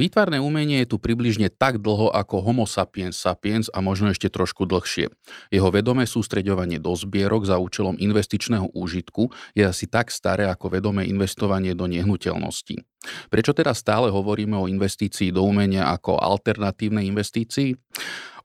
Výtvarné umenie je tu približne tak dlho ako Homo sapiens sapiens a možno ešte trošku dlhšie. Jeho vedomé sústreďovanie do zbierok za účelom investičného úžitku je asi tak staré ako vedomé investovanie do nehnuteľností. Prečo teda stále hovoríme o investícii do umenia ako alternatívnej investícii?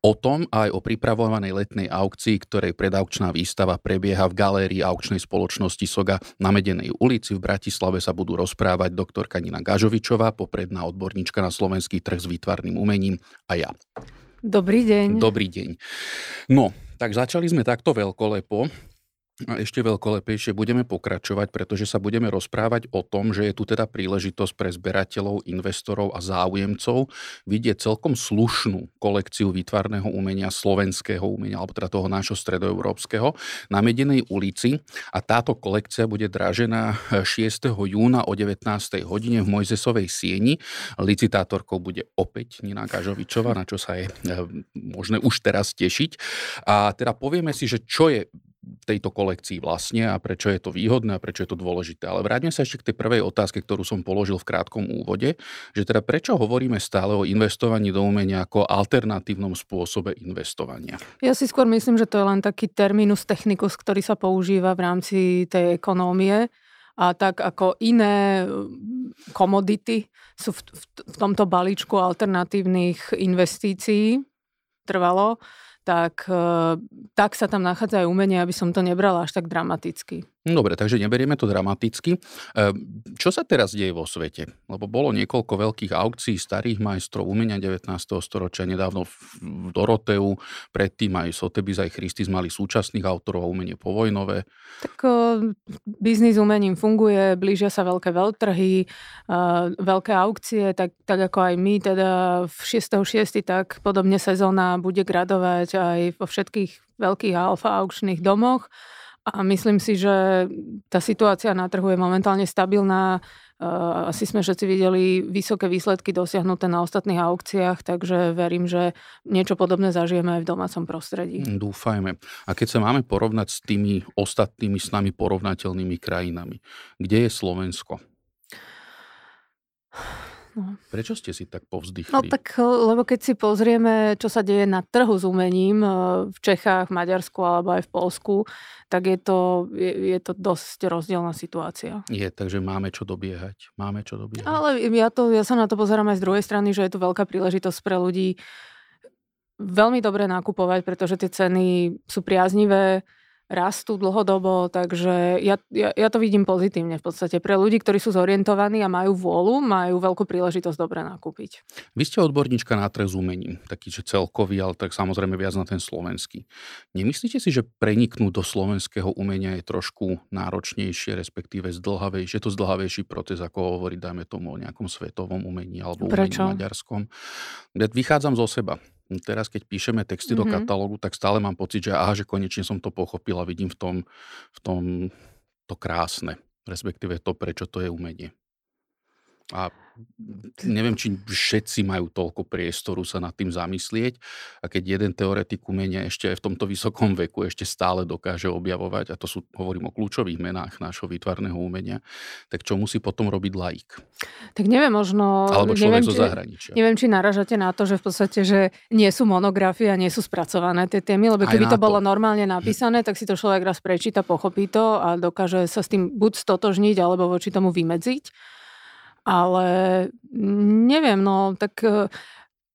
O tom aj o pripravovanej letnej aukcii, ktorej predaukčná výstava prebieha v galérii aukčnej spoločnosti Soga na Medenej ulici v Bratislave sa budú rozprávať doktorka Nina Gažovičová, popredná odborníčka na slovenský trh s výtvarným umením a ja. Dobrý deň. Dobrý deň. No, tak začali sme takto veľkolepo. A ešte veľkolepejšie budeme pokračovať, pretože sa budeme rozprávať o tom, že je tu teda príležitosť pre zberateľov, investorov a záujemcov vidieť celkom slušnú kolekciu výtvarného umenia, slovenského umenia, alebo teda toho nášho stredoeurópskeho, na Medenej ulici. A táto kolekcia bude dražená 6. júna o 19. hodine v Mojzesovej sieni. Licitátorkou bude opäť Nina Gažovičová, na čo sa je eh, možné už teraz tešiť. A teda povieme si, že čo je tejto kolekcii vlastne a prečo je to výhodné a prečo je to dôležité. Ale vráťme sa ešte k tej prvej otázke, ktorú som položil v krátkom úvode, že teda prečo hovoríme stále o investovaní do umenia ako alternatívnom spôsobe investovania? Ja si skôr myslím, že to je len taký terminus technicus, ktorý sa používa v rámci tej ekonómie a tak ako iné mm, komodity sú v, v, v tomto balíčku alternatívnych investícií trvalo, tak, eh, tak sa tam nachádza aj umenie, aby som to nebrala až tak dramaticky. Dobre, takže neberieme to dramaticky. Ehm, čo sa teraz deje vo svete? Lebo bolo niekoľko veľkých aukcií starých majstrov umenia 19. storočia, nedávno v Doroteu, predtým aj Sotheby's, aj Christie's mali súčasných autorov a umenie povojnové. Tak biznis umením funguje, blížia sa veľké veľtrhy, veľké aukcie, tak, tak ako aj my teda v 6.6. tak podobne sezóna bude gradovať aj vo všetkých veľkých alfa aukčných domoch. A myslím si, že tá situácia na trhu je momentálne stabilná. Asi sme všetci videli vysoké výsledky dosiahnuté na ostatných aukciách, takže verím, že niečo podobné zažijeme aj v domácom prostredí. Dúfajme. A keď sa máme porovnať s tými ostatnými s nami porovnateľnými krajinami, kde je Slovensko? No. Prečo ste si tak povzdychli? No tak, lebo keď si pozrieme, čo sa deje na trhu s umením e, v Čechách, Maďarsku alebo aj v Polsku, tak je to, je, je to dosť rozdielna situácia. Je, takže máme čo dobiehať. Máme čo dobiehať. Ale ja, to, ja sa na to pozerám aj z druhej strany, že je to veľká príležitosť pre ľudí veľmi dobre nakupovať, pretože tie ceny sú priaznivé, rastú dlhodobo, takže ja, ja, ja to vidím pozitívne v podstate. Pre ľudí, ktorí sú zorientovaní a majú vôľu, majú veľkú príležitosť dobre nakúpiť. Vy ste odborníčka na trh s umením, taký, že celkový, ale tak samozrejme viac na ten slovenský. Nemyslíte si, že preniknúť do slovenského umenia je trošku náročnejšie, respektíve zdlhavejšie? Je to zdlhavejší proces, ako hovoriť, dajme tomu, o nejakom svetovom umení alebo Prečo? umení maďarskom. Ja vychádzam zo seba teraz keď píšeme texty mm-hmm. do mhm. katalógu, tak stále mám pocit, že aha, že konečne som to pochopil a vidím v tom, v tom to krásne, respektíve to, prečo to je umenie. A neviem, či všetci majú toľko priestoru sa nad tým zamyslieť a keď jeden teoretik umenia ešte aj v tomto vysokom veku ešte stále dokáže objavovať, a to sú, hovorím o kľúčových menách nášho výtvarného umenia, tak čo musí potom robiť laik? Tak neviem, možno... Alebo človek neviem, zo zahraničia. Či, neviem, či naražate na to, že v podstate, že nie sú monografie a nie sú spracované tie témy, lebo keby to, to bolo normálne napísané, tak si to človek raz prečíta, pochopí to a dokáže sa s tým buď stotožniť, alebo voči tomu vymedziť. Ale neviem, no tak e,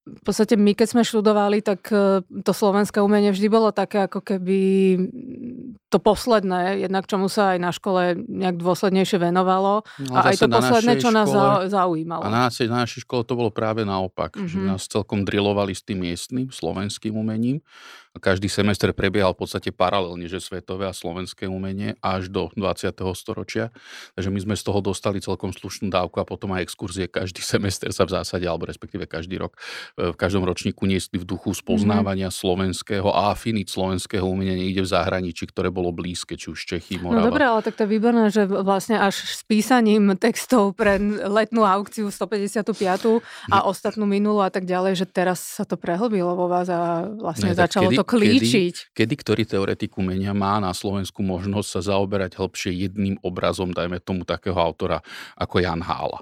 v podstate my, keď sme študovali, tak e, to slovenské umenie vždy bolo také ako keby to posledné, jednak čomu sa aj na škole nejak dôslednejšie venovalo no, a aj to posledné, čo nás škole, zaujímalo. A na, našej, na našej škole to bolo práve naopak, mm-hmm. že mhm. nás celkom drilovali s tým miestnym slovenským umením každý semester prebiehal v podstate paralelne, že svetové a slovenské umenie až do 20. storočia. Takže my sme z toho dostali celkom slušnú dávku a potom aj exkurzie každý semester sa v zásade, alebo respektíve každý rok, e, v každom ročníku niesli v duchu spoznávania mm-hmm. slovenského a afinit slovenského umenia niekde v zahraničí, ktoré bolo blízke, či už Čechy, no Morava. No dobré, ale tak to je výborné, že vlastne až s písaním textov pre letnú aukciu 155. a hm. ostatnú minulú a tak ďalej, že teraz sa to prehlbilo vo vás a vlastne ne, začalo kedy, to klíčiť. Kedy, kedy ktorý teoretik umenia má na Slovensku možnosť sa zaoberať hĺbšie jedným obrazom, dajme tomu takého autora ako Jan Hála?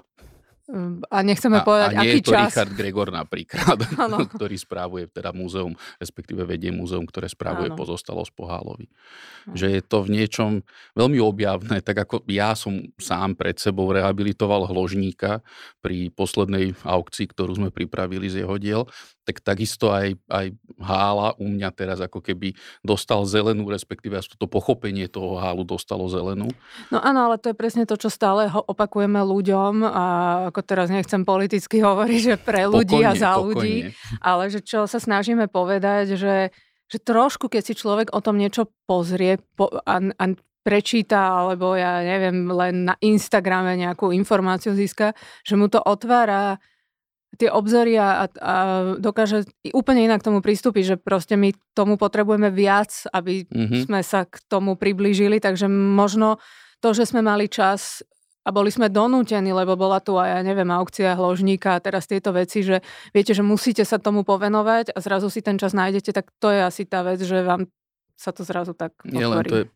a nechceme a, povedať, a nie aký je to čas. Richard Gregor napríklad, ktorý správuje teda múzeum, respektíve vedie múzeum, ktoré správuje ano. pozostalosť po Hálovi. Ano. Že je to v niečom veľmi objavné, tak ako ja som sám pred sebou rehabilitoval hložníka pri poslednej aukcii, ktorú sme pripravili z jeho diel, tak takisto aj, aj Hála u mňa teraz ako keby dostal zelenú, respektíve aj to pochopenie toho Hálu dostalo zelenú. No áno, ale to je presne to, čo stále opakujeme ľuďom a ako teraz nechcem politicky hovoriť, že pre ľudí pokojne, a za pokojne. ľudí, ale že čo sa snažíme povedať, že, že trošku, keď si človek o tom niečo pozrie po, a, a prečíta, alebo ja neviem, len na Instagrame nejakú informáciu získa, že mu to otvára tie obzory a, a dokáže úplne inak tomu pristúpiť, že proste my tomu potrebujeme viac, aby mm-hmm. sme sa k tomu priblížili, takže možno to, že sme mali čas a boli sme donútení, lebo bola tu aj, ja neviem, aukcia hložníka a teraz tieto veci, že viete, že musíte sa tomu povenovať a zrazu si ten čas nájdete, tak to je asi tá vec, že vám sa to zrazu tak otvorí. Nie len to je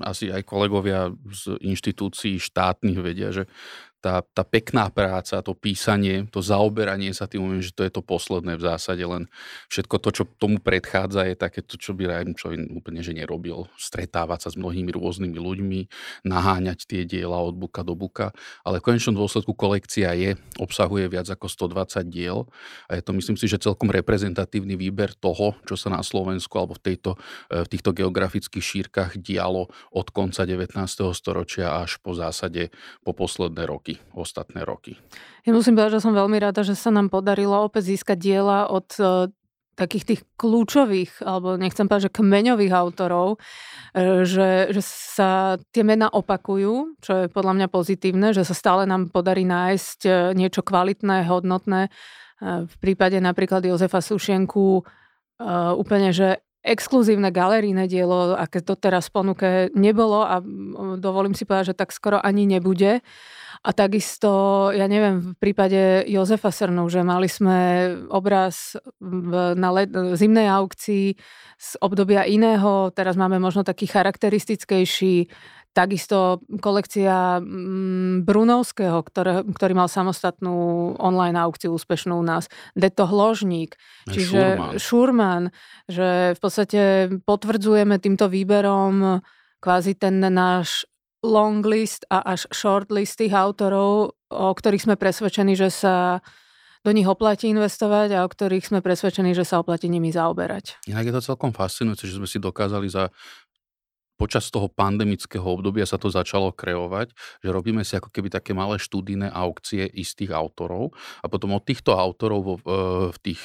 asi aj kolegovia z inštitúcií štátnych vedia, že tá, tá pekná práca, to písanie, to zaoberanie sa tým, že to je to posledné v zásade, len všetko to, čo tomu predchádza, je také to, čo by Ryan čo úplne že nerobil. Stretávať sa s mnohými rôznymi ľuďmi, naháňať tie diela od buka do buka, ale v konečnom dôsledku kolekcia je, obsahuje viac ako 120 diel a je to myslím si, že celkom reprezentatívny výber toho, čo sa na Slovensku alebo v, tejto, e, v týchto geografických šírkach dialo od konca 19. storočia až po zásade po posledné roky ostatné roky. Ja musím povedať, že som veľmi rada, že sa nám podarilo opäť získať diela od e, takých tých kľúčových, alebo nechcem povedať, že kmeňových autorov, e, že, že sa tie mená opakujú, čo je podľa mňa pozitívne, že sa stále nám podarí nájsť e, niečo kvalitné, hodnotné. V prípade napríklad Jozefa Sušienku úplne, že exkluzívne galerijné dielo, aké to teraz ponuke nebolo a dovolím si povedať, že tak skoro ani nebude. A takisto, ja neviem, v prípade Jozefa Srnu, že mali sme obraz v, na let, zimnej aukcii z obdobia iného, teraz máme možno taký charakteristickejší, takisto kolekcia mm, Brunovského, ktoré, ktorý mal samostatnú online aukciu úspešnú u nás, Deto Hložník, čiže Šurman. Šurman, že v podstate potvrdzujeme týmto výberom kvázi ten náš long list a až short list tých autorov, o ktorých sme presvedčení, že sa do nich oplatí investovať a o ktorých sme presvedčení, že sa oplatí nimi zaoberať. Inak je to celkom fascinujúce, že sme si dokázali za počas toho pandemického obdobia sa to začalo kreovať, že robíme si ako keby také malé štúdijné aukcie istých autorov a potom od týchto autorov vo, e, v tých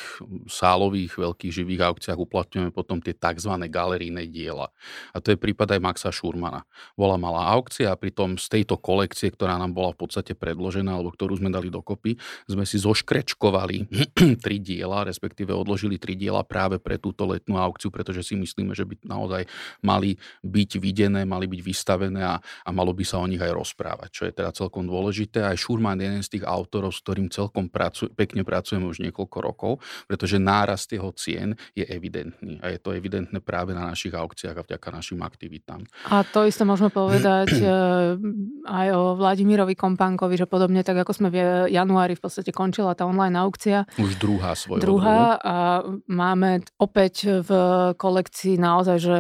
sálových veľkých živých aukciách uplatňujeme potom tie tzv. galerijné diela. A to je prípad aj Maxa Šurmana. Bola malá aukcia a pritom z tejto kolekcie, ktorá nám bola v podstate predložená alebo ktorú sme dali dokopy, sme si zoškrečkovali tri diela, respektíve odložili tri diela práve pre túto letnú aukciu, pretože si myslíme, že by naozaj mali byť byť videné, mali byť vystavené a, a malo by sa o nich aj rozprávať, čo je teda celkom dôležité. Aj Šurman je jeden z tých autorov, s ktorým celkom pracu, pekne pracujeme už niekoľko rokov, pretože nárast jeho cien je evidentný a je to evidentné práve na našich aukciách a vďaka našim aktivitám. A to isté môžeme povedať eh, aj o Vladimirovi Kompánkovi, že podobne tak ako sme v januári v podstate končila tá online aukcia. Už druhá svojho Druhá a máme opäť v kolekcii naozaj, že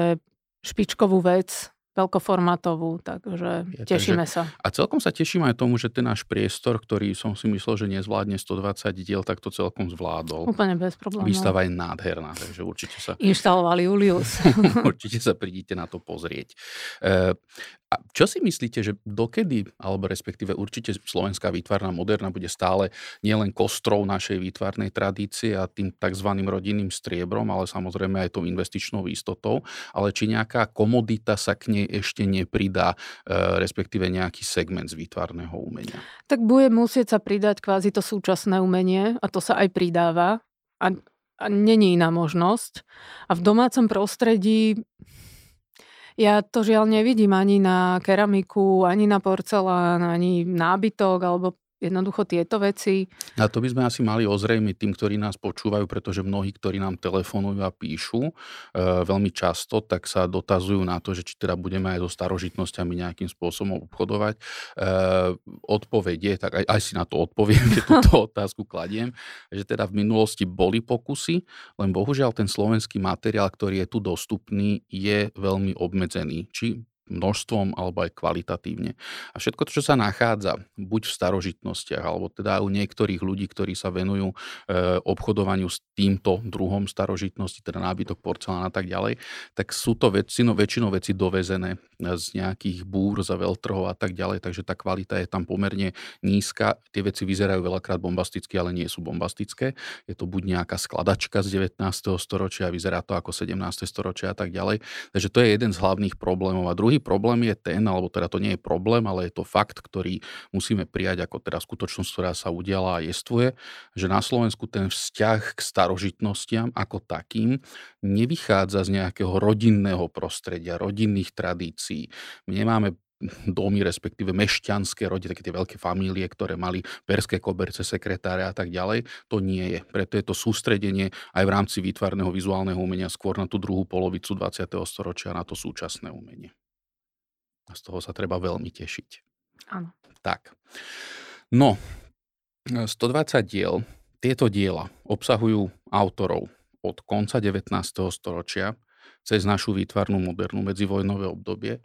špičkovú vec, veľkoformátovú, takže je, tešíme takže, sa. A celkom sa teším aj tomu, že ten náš priestor, ktorý som si myslel, že nezvládne 120 diel, tak to celkom zvládol. Úplne bez problémov. Výstava je nádherná, takže určite sa... Inštalovali Julius. určite sa prídite na to pozrieť. E, a čo si myslíte, že dokedy, alebo respektíve určite slovenská výtvarná moderna bude stále nielen kostrou našej výtvarnej tradície a tým tzv. rodinným striebrom, ale samozrejme aj tou investičnou istotou, ale či nejaká komodita sa k nej ešte nepridá, e, respektíve nejaký segment z výtvarného umenia? Tak bude musieť sa pridať kvázi to súčasné umenie a to sa aj pridáva a, a není iná možnosť. A v domácom prostredí ja to žiaľ nevidím ani na keramiku, ani na porcelán, ani nábytok, alebo jednoducho tieto veci. A to by sme asi mali ozrejmiť tým, ktorí nás počúvajú, pretože mnohí, ktorí nám telefonujú a píšu e, veľmi často, tak sa dotazujú na to, že či teda budeme aj so starožitnosťami nejakým spôsobom obchodovať. E, odpoveď je, tak aj, aj si na to odpoviem, keď túto otázku kladiem, že teda v minulosti boli pokusy, len bohužiaľ ten slovenský materiál, ktorý je tu dostupný, je veľmi obmedzený. Či množstvom alebo aj kvalitatívne. A všetko to, čo sa nachádza buď v starožitnostiach, alebo teda u niektorých ľudí, ktorí sa venujú e, obchodovaniu s týmto druhom starožitnosti, teda nábytok, porcelán a tak ďalej, tak sú to väčšinou, väčšinou veci dovezené z nejakých búr, za veľtrhov a tak ďalej, takže tá kvalita je tam pomerne nízka. Tie veci vyzerajú veľakrát bombasticky, ale nie sú bombastické. Je to buď nejaká skladačka z 19. storočia, vyzerá to ako 17. storočia a tak ďalej. Takže to je jeden z hlavných problémov. A druhý problém je ten, alebo teda to nie je problém, ale je to fakt, ktorý musíme prijať ako teda skutočnosť, ktorá sa udiala a jestvuje, že na Slovensku ten vzťah k starožitnostiam ako takým nevychádza z nejakého rodinného prostredia, rodinných tradícií. My nemáme domy, respektíve mešťanské rody, také tie veľké famílie, ktoré mali perské koberce, sekretáre a tak ďalej. To nie je. Preto je to sústredenie aj v rámci výtvarného vizuálneho umenia skôr na tú druhú polovicu 20. storočia, na to súčasné umenie. A z toho sa treba veľmi tešiť. Áno. Tak. No, 120 diel. Tieto diela obsahujú autorov od konca 19. storočia cez našu výtvarnú modernú medzivojnové obdobie,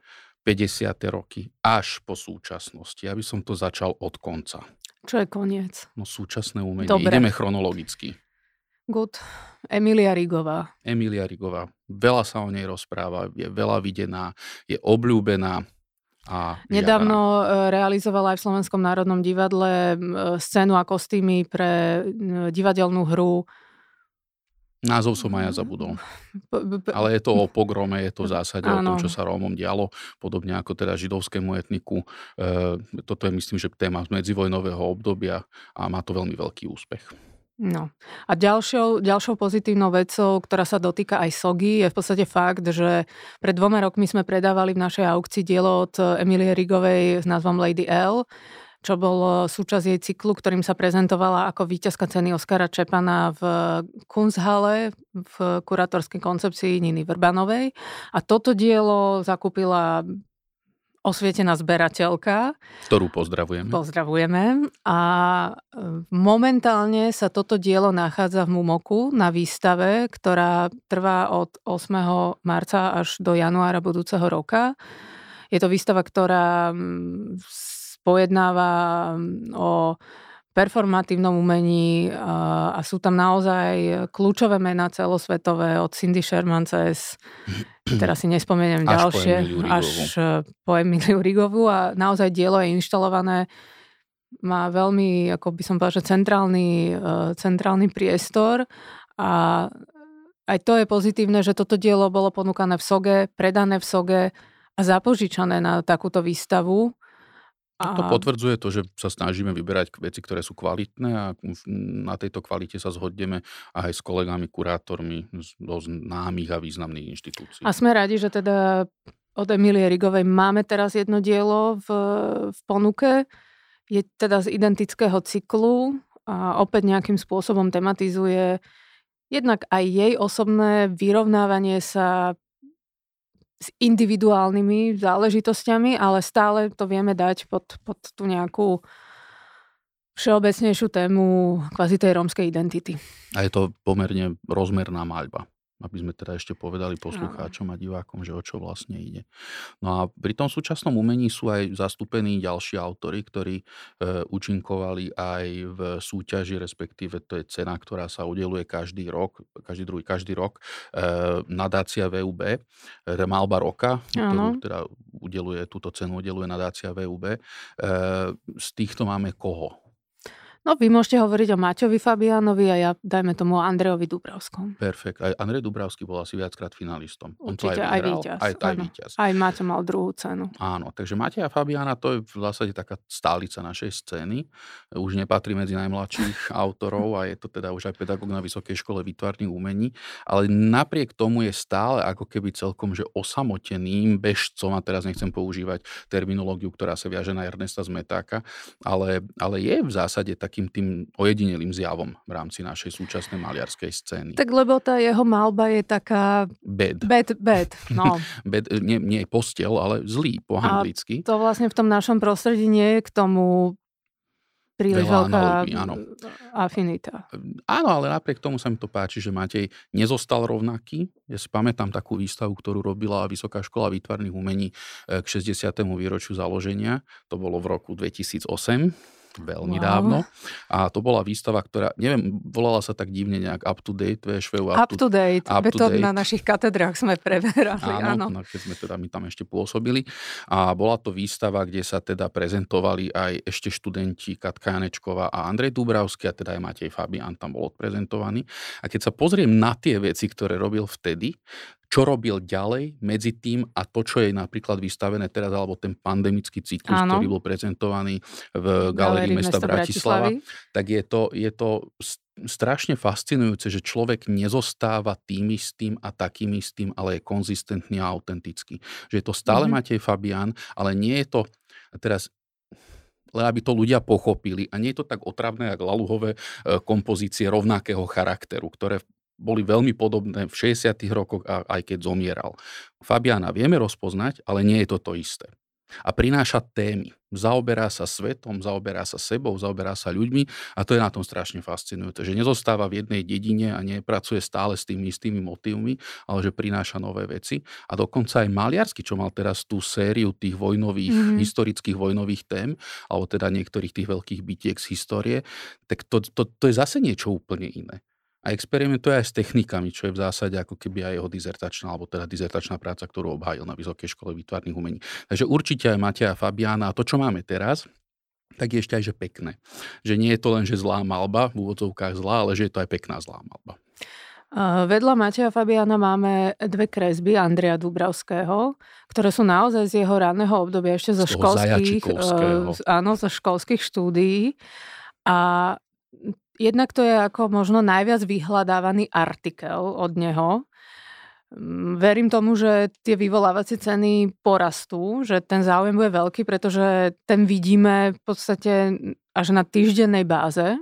50. roky až po súčasnosti. Ja by som to začal od konca. Čo je koniec? No súčasné umenie. Dobre. Ideme chronologicky. Good. Emilia Rigová. Emilia Rigová. Veľa sa o nej rozpráva, je veľa videná, je obľúbená. A Nedávno žiadaná. realizovala aj v Slovenskom národnom divadle scénu a kostýmy pre divadelnú hru Názov som aj ja zabudol. Ale je to o pogrome, je to v zásade ano. o tom, čo sa Rómom dialo, podobne ako teda židovskému etniku. E, toto je myslím, že téma z medzivojnového obdobia a má to veľmi veľký úspech. No. A ďalšou, ďalšou pozitívnou vecou, ktorá sa dotýka aj Sogy, je v podstate fakt, že pred dvoma rokmi sme predávali v našej aukcii dielo od Emilie Rigovej s názvom Lady L, čo bol súčasť jej cyklu, ktorým sa prezentovala ako víťazka ceny Oskara Čepana v Kunsthalle v kurátorskej koncepcii Niny Vrbanovej. A toto dielo zakúpila osvietená zberateľka. Ktorú pozdravujeme. Pozdravujeme. A e, momentálne sa toto dielo nachádza v Mumoku na výstave, ktorá trvá od 8. marca až do januára budúceho roka. Je to výstava, ktorá pojednáva o performatívnom umení a, a sú tam naozaj kľúčové mená celosvetové od Cindy Sherman cez, teraz si nespomeniem až ďalšie, po až po Emiliu Rigovu a naozaj dielo je inštalované má veľmi, ako by som povedal, že centrálny, uh, centrálny priestor a aj to je pozitívne, že toto dielo bolo ponúkané v Soge, predané v Soge a zapožičané na takúto výstavu a... To potvrdzuje to, že sa snažíme vyberať veci, ktoré sú kvalitné a na tejto kvalite sa zhodneme aj s kolegami, kurátormi z známych a významných inštitúcií. A sme radi, že teda od Emilie Rigovej máme teraz jedno dielo v, v ponuke. Je teda z identického cyklu a opäť nejakým spôsobom tematizuje jednak aj jej osobné vyrovnávanie sa s individuálnymi záležitosťami, ale stále to vieme dať pod, pod tú nejakú všeobecnejšiu tému kvázi tej rómskej identity. A je to pomerne rozmerná maľba aby sme teda ešte povedali poslucháčom a divákom, že o čo vlastne ide. No a pri tom súčasnom umení sú aj zastúpení ďalší autory, ktorí e, účinkovali aj v súťaži, respektíve to je cena, ktorá sa udeluje každý rok, každý druhý, každý rok, e, nadácia VUB, e, Malba roka, ktorú teda udeluje, túto cenu udeluje nadácia VUB. E, z týchto máme koho? No vy môžete hovoriť o Maťovi Fabianovi a ja dajme tomu Andrejovi Dubravskom. Perfekt. Aj Andrej Dubravský bol asi viackrát finalistom. On to aj, vyhral, aj víťaz. Aj, aj, víťaz. aj Maťo mal druhú cenu. Áno, takže Maťa a Fabiana to je v zásade taká stálica našej scény. Už nepatrí medzi najmladších autorov a je to teda už aj pedagóg na Vysokej škole výtvarných umení. Ale napriek tomu je stále ako keby celkom, že osamoteným bežcom, a teraz nechcem používať terminológiu, ktorá sa viaže na Ernesta Zmetáka, ale, ale je v zásade tak takým tým ojedinelým zjavom v rámci našej súčasnej maliarskej scény. Tak lebo tá jeho malba je taká... Bed. Bed, bed, no. bed nie, nie je postel, ale zlý po anglicky. A to vlastne v tom našom prostredí nie je k tomu príliš veľká áno. afinita. Áno, ale napriek tomu sa mi to páči, že Matej nezostal rovnaký. Ja si pamätám takú výstavu, ktorú robila Vysoká škola výtvarných umení eh, k 60. výročiu založenia. To bolo v roku 2008 veľmi wow. dávno. A to bola výstava, ktorá, neviem, volala sa tak divne nejak up to date, vieš, up, up to date. Up to date. na našich katedrách sme preberali. Áno, áno. keď sme teda my tam ešte pôsobili. A bola to výstava, kde sa teda prezentovali aj ešte študenti Katka Janečková a Andrej Dubravský a teda aj Matej Fabian tam bol odprezentovaný. A keď sa pozriem na tie veci, ktoré robil vtedy, čo robil ďalej medzi tým a to, čo je napríklad vystavené teraz, alebo ten pandemický cyklus, Áno. ktorý bol prezentovaný v Galérii mesta, mesta Bratislava, tak je to, je to strašne fascinujúce, že človek nezostáva tým istým a takým istým, ale je konzistentný a autentický. Že je to stále mm-hmm. Matej Fabian, ale nie je to, teraz len aby to ľudia pochopili. A nie je to tak otravné, ako laluhové e, kompozície rovnakého charakteru, ktoré boli veľmi podobné v 60. rokoch, a aj keď zomieral. Fabiana vieme rozpoznať, ale nie je to to isté. A prináša témy. Zaoberá sa svetom, zaoberá sa sebou, zaoberá sa ľuďmi a to je na tom strašne fascinujúce, že nezostáva v jednej dedine a nepracuje stále s tými istými motívmi, ale že prináša nové veci. A dokonca aj Maliarsky, čo mal teraz tú sériu tých vojnových, mm-hmm. historických vojnových tém, alebo teda niektorých tých veľkých bitiek z histórie, tak to, to, to je zase niečo úplne iné a experimentuje aj s technikami, čo je v zásade ako keby aj jeho dizertačná, alebo teda dizertačná práca, ktorú obhájil na Vysokej škole výtvarných umení. Takže určite aj Matia a Fabiana a to, čo máme teraz, tak je ešte aj, že pekné. Že nie je to len, že zlá malba, v úvodzovkách zlá, ale že je to aj pekná zlá malba. Vedľa Mateja Fabiana máme dve kresby Andrea Dubravského, ktoré sú naozaj z jeho ranného obdobia, ešte zo školských, uh, áno, zo školských štúdií. A Jednak to je ako možno najviac vyhľadávaný artikel od neho. Mm, verím tomu, že tie vyvolávacie ceny porastú, že ten záujem bude veľký, pretože ten vidíme v podstate až na týždennej báze.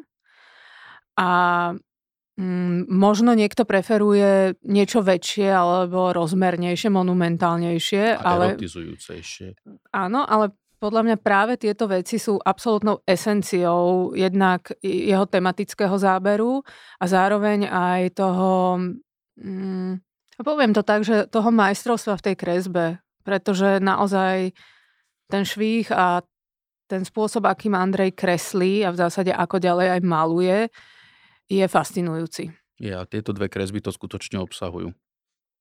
A mm, možno niekto preferuje niečo väčšie alebo rozmernejšie, monumentálnejšie. A ale, erotizujúcejšie. Áno, ale podľa mňa práve tieto veci sú absolútnou esenciou jednak jeho tematického záberu a zároveň aj toho, mm, poviem to tak, že toho majstrovstva v tej kresbe, pretože naozaj ten švých a ten spôsob, akým Andrej kreslí a v zásade ako ďalej aj maluje, je fascinujúci. Ja, tieto dve kresby to skutočne obsahujú.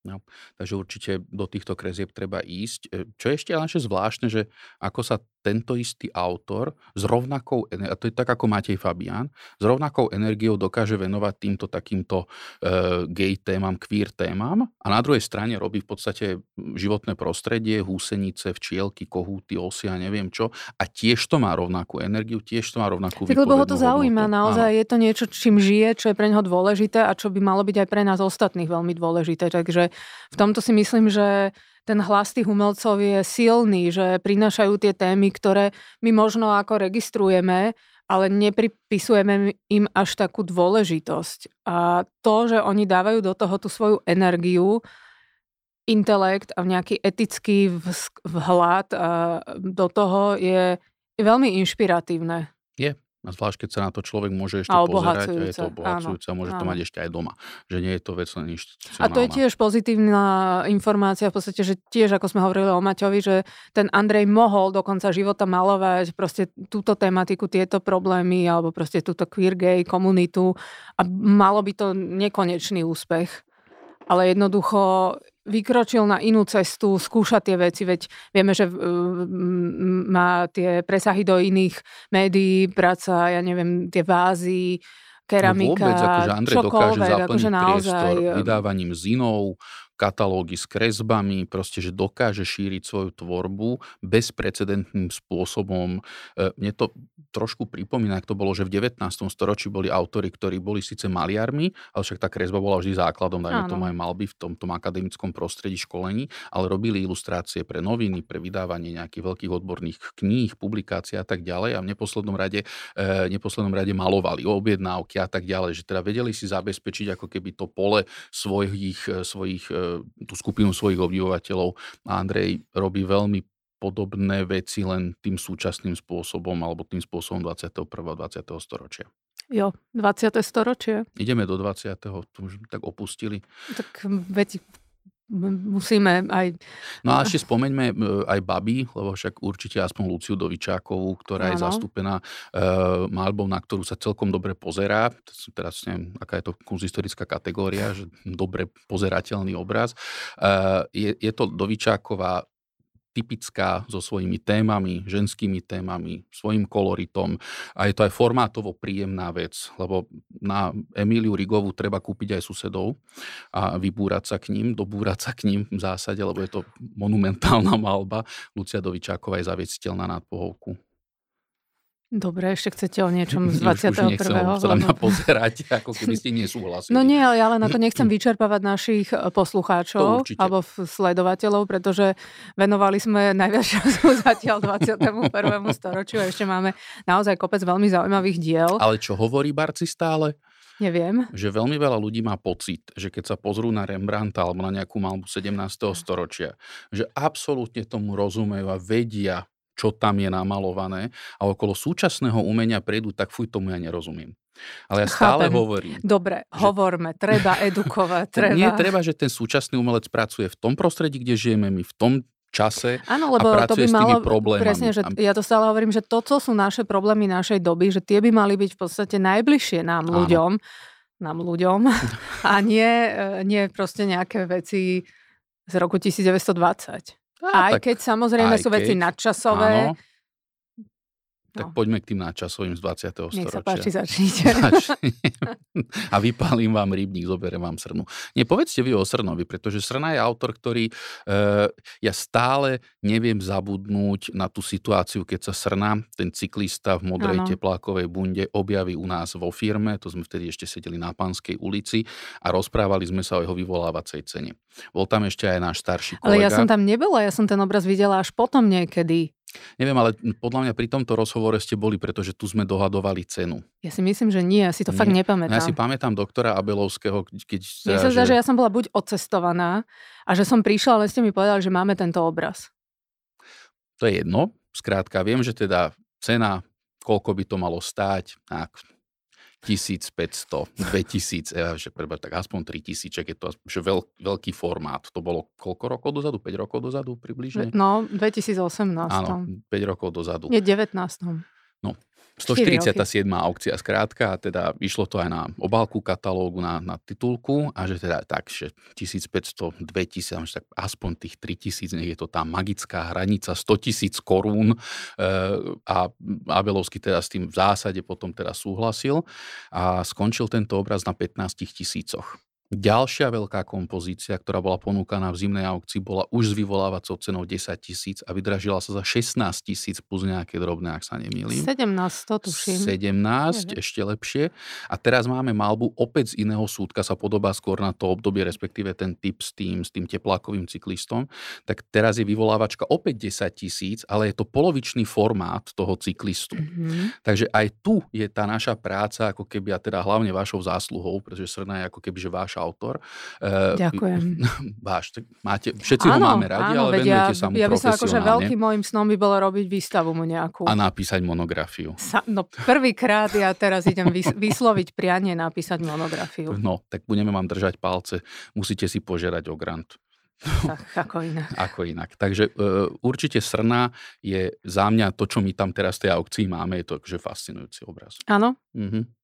No, takže určite do týchto krezieb treba ísť. E, čo je ešte len zvláštne, že ako sa tento istý autor s rovnakou, a to je tak ako Matej Fabian, s rovnakou energiou dokáže venovať týmto takýmto e, gay témam, queer témam a na druhej strane robí v podstate životné prostredie, húsenice, včielky, kohúty, osy a neviem čo a tiež to má rovnakú energiu, tiež to má rovnakú Tak lebo ho to zaujíma, hodnotu. naozaj Áno. je to niečo, čím žije, čo je pre neho dôležité a čo by malo byť aj pre nás ostatných veľmi dôležité. Takže v tomto si myslím, že ten hlas tých umelcov je silný, že prinášajú tie témy, ktoré my možno ako registrujeme, ale nepripisujeme im až takú dôležitosť. A to, že oni dávajú do toho tú svoju energiu, intelekt a nejaký etický vhľad do toho je veľmi inšpiratívne. Je, a zvlášť, keď sa na to človek môže ešte a pozerať a je to obohacujúce a môže áno. to mať ešte aj doma. Že nie je to vec len A to je tiež pozitívna informácia v podstate, že tiež ako sme hovorili o Maťovi, že ten Andrej mohol do konca života malovať proste túto tematiku, tieto problémy alebo proste túto queer gay komunitu a malo by to nekonečný úspech. Ale jednoducho vykročil na inú cestu, skúša tie veci, veď vieme, že má tie presahy do iných médií, práca, ja neviem, tie vázy, keramika, no vôbec, akože Andrej dokáže zaplniť akože naozaj... priestor vydávaním zinov, katalógy s kresbami, proste, že dokáže šíriť svoju tvorbu bezprecedentným spôsobom. E, mne to trošku pripomína, ak to bolo, že v 19. storočí boli autory, ktorí boli síce maliarmi, ale však tá kresba bola vždy základom, dajme tomu aj malby v tom, tom akademickom prostredí školení, ale robili ilustrácie pre noviny, pre vydávanie nejakých veľkých odborných kníh, publikácií a tak ďalej a v neposlednom rade, e, neposlednom rade malovali objednávky a tak ďalej, že teda vedeli si zabezpečiť ako keby to pole svojich, e, svojich tú skupinu svojich obdivovateľov a Andrej robí veľmi podobné veci len tým súčasným spôsobom alebo tým spôsobom 21. a 20. storočia. Jo, 20. storočie. Ideme do 20. to už tak opustili. Tak veď musíme aj... No a ešte spomeňme e, aj baby, lebo však určite aspoň Luciu Dovičákovú, ktorá ano. je zastúpená uh, malbou, na ktorú sa celkom dobre pozerá. Teraz neviem, aká je to kunzistorická kategória, že dobre pozerateľný obraz. Uh, je, je to Dovičáková typická so svojimi témami, ženskými témami, svojim koloritom a je to aj formátovo príjemná vec, lebo na Emíliu Rigovú treba kúpiť aj susedov a vybúrať sa k ním, dobúrať sa k ním v zásade, lebo je to monumentálna malba. Lucia Dovičáková je zavieciteľná nad pohovku. Dobre, ešte chcete o niečom z 21. Už nechcem sa na pozerať, ako keby ste nesúhlasili. No nie, ale ja len na to nechcem vyčerpávať našich e, poslucháčov alebo sledovateľov, pretože venovali sme najviac času zatiaľ 21. storočiu a ešte máme naozaj kopec veľmi zaujímavých diel. Ale čo hovorí Barci stále? Neviem. Že veľmi veľa ľudí má pocit, že keď sa pozrú na Rembrandta alebo na nejakú malbu 17. storočia, že absolútne tomu rozumejú a vedia, čo tam je namalované a okolo súčasného umenia prejdú, tak fuj, tomu ja nerozumiem. Ale ja stále Chápem. hovorím. Dobre, že... hovorme, treba edukovať. Treba... Nie treba, že ten súčasný umelec pracuje v tom prostredí, kde žijeme my, v tom čase Áno, lebo a to by malo, presne, že ja to stále hovorím, že to, co sú naše problémy našej doby, že tie by mali byť v podstate najbližšie nám Áno. ľuďom, nám ľuďom a nie, e, nie proste nejaké veci z roku 1920. Aj keď samozrejme sú keď, veci nadčasové. Áno, tak no. poďme k tým nadčasovým z 20. Nech storočia. sa páči, začnite. a vypálim vám rybník, zoberiem vám srnu. Nie, povedzte vy o Srnovi, pretože Srna je autor, ktorý e, ja stále neviem zabudnúť na tú situáciu, keď sa Srna, ten cyklista v modrej ano. teplákovej bunde, objaví u nás vo firme, to sme vtedy ešte sedeli na Panskej ulici a rozprávali sme sa o jeho vyvolávacej cene. Bol tam ešte aj náš starší kolega. Ale ja som tam nebola, ja som ten obraz videla až potom niekedy. Neviem, ale podľa mňa pri tomto rozhovore ste boli, pretože tu sme dohadovali cenu. Ja si myslím, že nie, ja si to nie. fakt nepamätám. Ja si pamätám doktora Abelovského, keď... Mne sa zdá, že... že ja som bola buď odcestovaná a že som prišla, ale ste mi povedali, že máme tento obraz. To je jedno. Skrátka, viem, že teda cena, koľko by to malo stáť, tak 1500, 2000, ja, že preba, tak aspoň 3000, je to že veľ, veľký formát. To bolo koľko rokov dozadu? 5 rokov dozadu približne? No, 2018. Áno, 5 rokov dozadu. Je 19. No, 147. aukcia skrátka, a teda išlo to aj na obálku katalógu, na, na titulku a že teda tak, že 1500, 2000, tak aspoň tých 3000, nech je to tá magická hranica 100 tisíc korún e, a Abelovský teda s tým v zásade potom teda súhlasil a skončil tento obraz na 15 tisícoch. Ďalšia veľká kompozícia, ktorá bola ponúkaná v zimnej aukcii, bola už s vyvolávacou cenou 10 tisíc a vydražila sa za 16 tisíc plus nejaké drobné, ak sa nemýlim. 17, to tuším. 17, ešte lepšie. A teraz máme malbu opäť z iného súdka, sa podobá skôr na to obdobie, respektíve ten typ s tým, s tým teplákovým cyklistom. Tak teraz je vyvolávačka opäť 10 tisíc, ale je to polovičný formát toho cyklistu. Mm-hmm. Takže aj tu je tá naša práca, ako keby, a teda hlavne vašou zásluhou, pretože Srna je ako keby, že váš autor. Eh, Ďakujem. Váš, tak máte, všetci áno, ho máme radi, áno, ale venujete ja, sa mu Ja by som akože veľkým môjim snom by bolo robiť výstavu mu nejakú. A napísať monografiu. Sa, no prvýkrát ja teraz idem vys, vysloviť prianie napísať monografiu. No, tak budeme vám držať palce. Musíte si požiadať o grant. Tak, ako inak. ako inak. Takže uh, určite Srna je za mňa to, čo my tam teraz v tej aukcii máme, je to akože fascinujúci obraz. Áno. Mhm.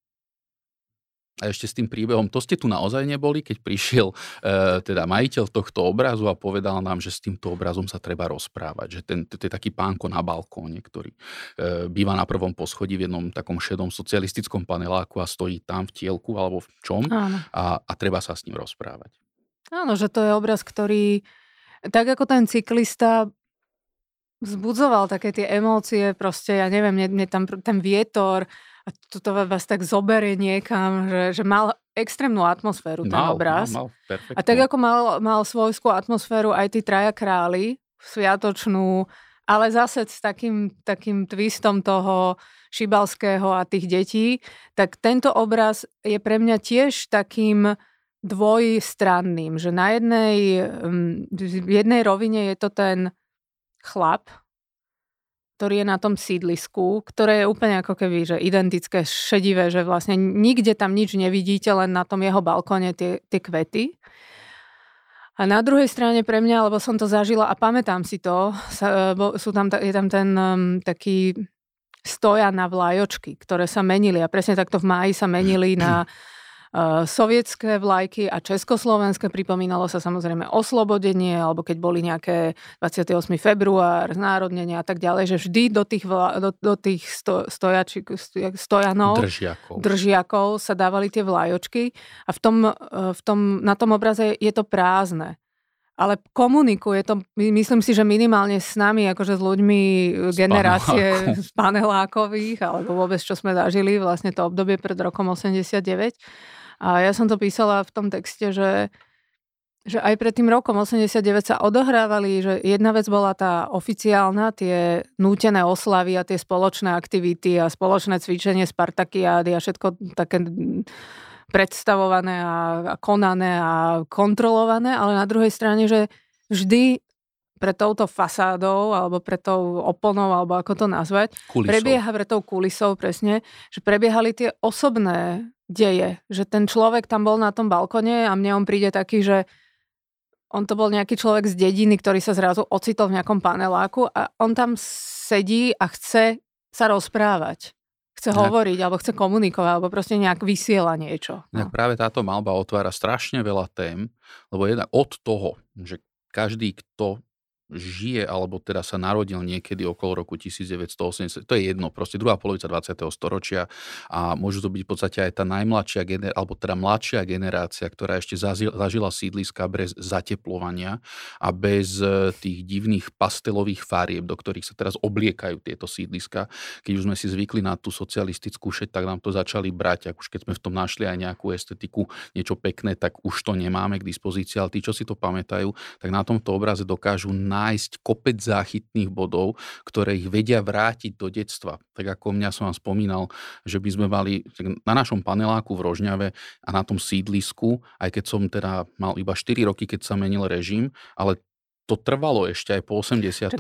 A ešte s tým príbehom, to ste tu naozaj neboli, keď prišiel e, teda majiteľ tohto obrazu a povedal nám, že s týmto obrazom sa treba rozprávať, že ten, to je taký pánko na balkóne, ktorý e, býva na prvom poschodí v jednom takom šedom socialistickom paneláku a stojí tam v tielku alebo v čom a, a treba sa s ním rozprávať. Áno, že to je obraz, ktorý tak ako ten cyklista vzbudzoval také tie emócie, proste, ja neviem, mne, mne tam ten vietor, a toto vás tak zoberie niekam, že, že mal extrémnu atmosféru ten mal, obraz. Mal, mal, a tak ako mal, mal svojskú atmosféru aj tí traja králi, sviatočnú, ale zase s takým, takým twistom toho Šibalského a tých detí, tak tento obraz je pre mňa tiež takým dvojstranným, že na jednej, mm, v jednej rovine je to ten chlap, ktorý je na tom sídlisku, ktoré je úplne ako keby, že identické, šedivé, že vlastne nikde tam nič nevidíte, len na tom jeho balkóne tie, tie kvety. A na druhej strane pre mňa, lebo som to zažila a pamätám si to, sa, bo sú tam, je tam ten um, taký stoja na vlajočky, ktoré sa menili a presne takto v máji sa menili na sovietské vlajky a československé. Pripomínalo sa samozrejme oslobodenie, alebo keď boli nejaké 28. február, znárodnenie a tak ďalej, že vždy do tých, vla, do, do tých sto, stojači, stojanov, držiakov. držiakov sa dávali tie vlajočky a v tom, eh, v tom, na tom obraze je to prázdne ale komunikuje to, myslím si, že minimálne s nami, akože s ľuďmi z generácie z panelákových, alebo vôbec, čo sme zažili, vlastne to obdobie pred rokom 89. A ja som to písala v tom texte, že že aj pred tým rokom 89 sa odohrávali, že jedna vec bola tá oficiálna, tie nútené oslavy a tie spoločné aktivity a spoločné cvičenie Spartakiády a všetko také predstavované a, a konané a kontrolované, ale na druhej strane, že vždy pre touto fasádou alebo pre tou oponou, alebo ako to nazvať, kulisou. prebieha pre tou kulisou presne, že prebiehali tie osobné deje, že ten človek tam bol na tom balkone a mne on príde taký, že on to bol nejaký človek z dediny, ktorý sa zrazu ocitol v nejakom paneláku a on tam sedí a chce sa rozprávať chce nejak, hovoriť, alebo chce komunikovať, alebo proste nejak vysiela niečo. No. Práve táto malba otvára strašne veľa tém, lebo jednak od toho, že každý, kto žije, alebo teda sa narodil niekedy okolo roku 1980, to je jedno, proste druhá polovica 20. storočia a môžu to byť v podstate aj tá najmladšia generácia, alebo teda mladšia generácia, ktorá ešte zažila sídliska bez zateplovania a bez e, tých divných pastelových farieb, do ktorých sa teraz obliekajú tieto sídliska. Keď už sme si zvykli na tú socialistickú šeť, tak nám to začali brať, ak už keď sme v tom našli aj nejakú estetiku, niečo pekné, tak už to nemáme k dispozícii, ale tí, čo si to pamätajú, tak na tomto obraze dokážu nájsť kopec záchytných bodov, ktoré ich vedia vrátiť do detstva. Tak ako mňa som vám spomínal, že by sme mali na našom paneláku v Rožňave a na tom sídlisku, aj keď som teda mal iba 4 roky, keď sa menil režim, ale to trvalo ešte aj po 89.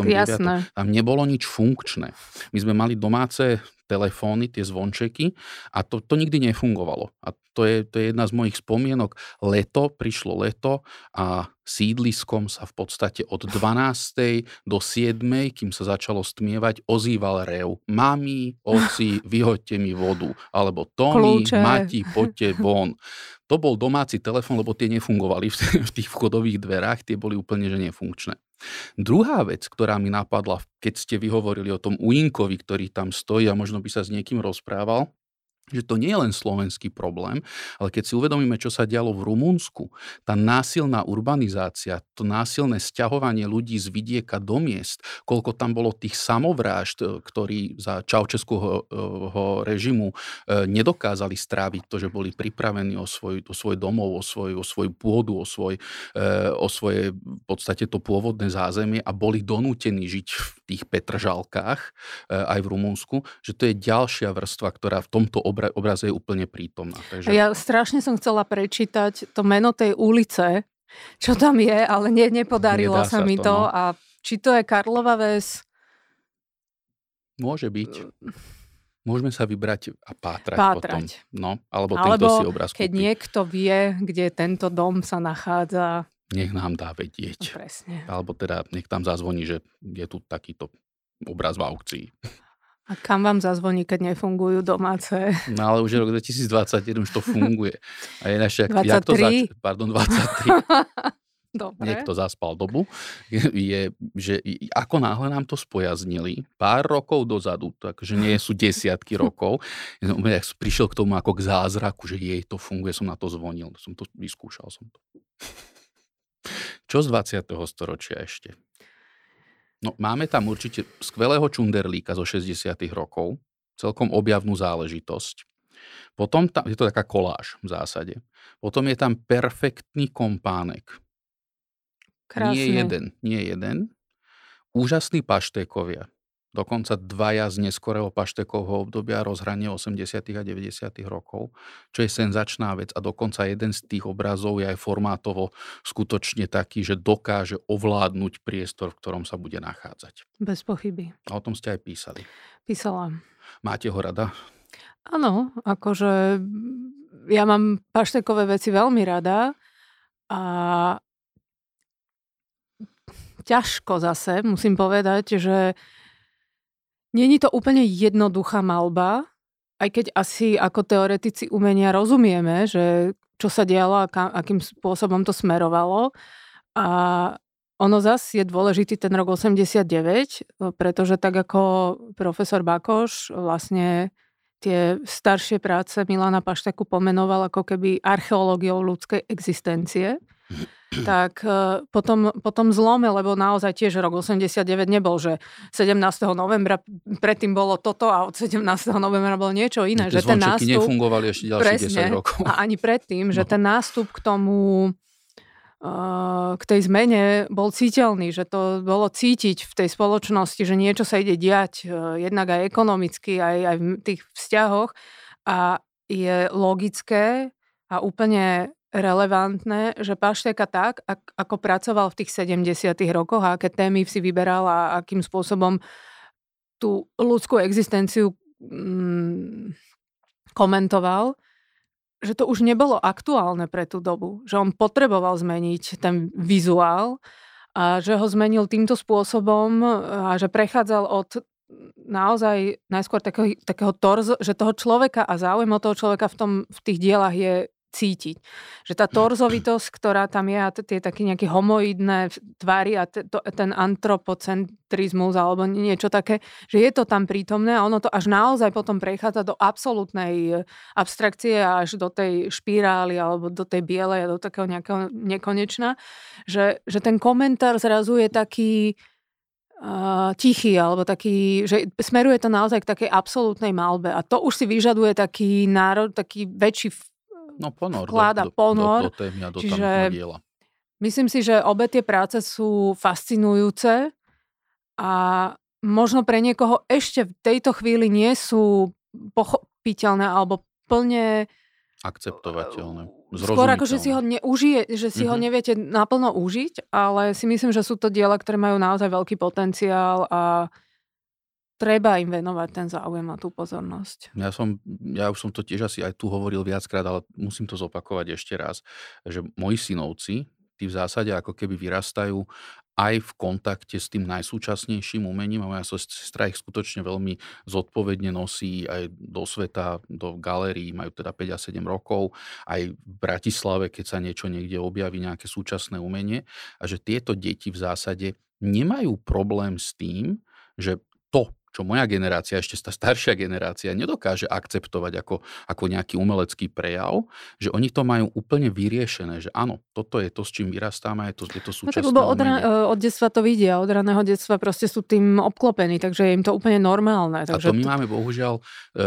Tam nebolo nič funkčné. My sme mali domáce telefóny, tie zvončeky a to, to nikdy nefungovalo. A to je, to je jedna z mojich spomienok. Leto, prišlo leto a sídliskom sa v podstate od 12. do 7. kým sa začalo stmievať, ozýval rev. Mami, oci, vyhoďte mi vodu. Alebo Tomi, Mati, poďte von. To bol domáci telefon, lebo tie nefungovali v tých vchodových dverách, tie boli úplne že nefunkčné. Druhá vec, ktorá mi napadla, keď ste vyhovorili o tom Uinkovi, ktorý tam stojí a možno by sa s niekým rozprával, že to nie je len slovenský problém, ale keď si uvedomíme, čo sa dialo v Rumunsku, tá násilná urbanizácia, to násilné sťahovanie ľudí z vidieka do miest, koľko tam bolo tých samovrážd, e, ktorí za čaučeského režimu e, nedokázali stráviť to, že boli pripravení o svoj, o svoj domov, o, svoj, o svoju pôdu, o, svoj, e, o svoje v podstate to pôvodné zázemie a boli donútení žiť v tých Petržalkách aj v Rumunsku, že to je ďalšia vrstva, ktorá v tomto obra- obraze je úplne prítomná. Takže... Ja strašne som chcela prečítať to meno tej ulice, čo tam je, ale ne, nepodarilo sa, sa mi to. No. A či to je Karlova Ves? Môže byť. Môžeme sa vybrať a pátrať, pátrať. potom. No, alebo, alebo tento si obraz keď kúpi. niekto vie, kde tento dom sa nachádza. Nech nám dá vedieť. Presne. Alebo teda nech tam zazvoní, že je tu takýto obraz v aukcii. A kam vám zazvoní, keď nefungujú domáce? No ale už je rok 2021, už to funguje. A je naše, 23? Jak to zač- pardon, 23. Dobre. Niekto zaspal dobu. Je, že ako náhle nám to spojaznili, pár rokov dozadu, takže nie sú desiatky rokov, ja prišiel k tomu ako k zázraku, že jej to funguje, som na to zvonil, som to vyskúšal som to. Čo z 20. storočia ešte? No, máme tam určite skvelého čunderlíka zo 60. rokov, celkom objavnú záležitosť. Potom tam, je to taká koláž v zásade. Potom je tam perfektný kompánek. Krásne. Nie jeden, nie jeden. Úžasní paštékovia. Dokonca dvaja z neskorého paštekovho obdobia rozhranie 80. a 90. rokov, čo je senzačná vec a dokonca jeden z tých obrazov je aj formátovo skutočne taký, že dokáže ovládnuť priestor, v ktorom sa bude nachádzať. Bez pochyby. A o tom ste aj písali. Písala. Máte ho rada? Áno, akože ja mám paštekové veci veľmi rada a ťažko zase, musím povedať, že Není to úplne jednoduchá malba, aj keď asi ako teoretici umenia rozumieme, že čo sa dialo a akým spôsobom to smerovalo. A ono zase je dôležitý ten rok 89, pretože tak ako profesor Bakoš vlastne tie staršie práce Milana Paštaku pomenoval ako keby archeológiou ľudskej existencie tak e, potom, potom zlome, lebo naozaj tiež rok 89 nebol, že 17. novembra predtým bolo toto a od 17. novembra bolo niečo iné. Že ten nástup, nefungovali ešte ďalších presne, 10 rokov. A ani predtým, že no. ten nástup k tomu e, k tej zmene bol citeľný, že to bolo cítiť v tej spoločnosti, že niečo sa ide diať, e, jednak aj ekonomicky, aj, aj v tých vzťahoch a je logické a úplne relevantné, že Pašteka tak, ako pracoval v tých 70 rokoch a aké témy si vyberal a akým spôsobom tú ľudskú existenciu mm, komentoval, že to už nebolo aktuálne pre tú dobu. Že on potreboval zmeniť ten vizuál a že ho zmenil týmto spôsobom a že prechádzal od naozaj najskôr takého, takého torzo, že toho človeka a záujem o toho človeka v, tom, v tých dielach je cítiť. Že tá torzovitosť, ktorá tam je a tie také nejaké homoidné tvary a t- to, ten antropocentrizmus alebo niečo také, že je to tam prítomné a ono to až naozaj potom prechádza do absolútnej abstrakcie až do tej špirály alebo do tej bielej a do takého nejakého nekonečna, že, že ten komentár zrazu je taký uh, tichý, alebo taký, že smeruje to naozaj k takej absolútnej malbe. A to už si vyžaduje taký národ, taký väčší no, ponor, vkláda do, ponor. Do, do, témy a do čiže diela. myslím si, že obe tie práce sú fascinujúce a možno pre niekoho ešte v tejto chvíli nie sú pochopiteľné alebo plne akceptovateľné. Skôr ako, že si ho neužije, že si mm-hmm. ho mhm. neviete naplno užiť, ale si myslím, že sú to diela, ktoré majú naozaj veľký potenciál a treba im venovať ten záujem a tú pozornosť. Ja, som, ja už som to tiež asi aj tu hovoril viackrát, ale musím to zopakovať ešte raz, že moji synovci, tí v zásade ako keby vyrastajú aj v kontakte s tým najsúčasnejším umením a moja sestra ich skutočne veľmi zodpovedne nosí aj do sveta, do galérií, majú teda 5 a 7 rokov, aj v Bratislave, keď sa niečo niekde objaví, nejaké súčasné umenie a že tieto deti v zásade nemajú problém s tým, že to, čo moja generácia, ešte tá staršia generácia nedokáže akceptovať ako, ako nejaký umelecký prejav, že oni to majú úplne vyriešené, že áno, toto je to, s čím vyrastáme, je to, je to súčasné no, tak, od, ra- od detstva to vidia, od raného detstva proste sú tým obklopení, takže je im to úplne normálne. Takže a to my máme bohužiaľ e,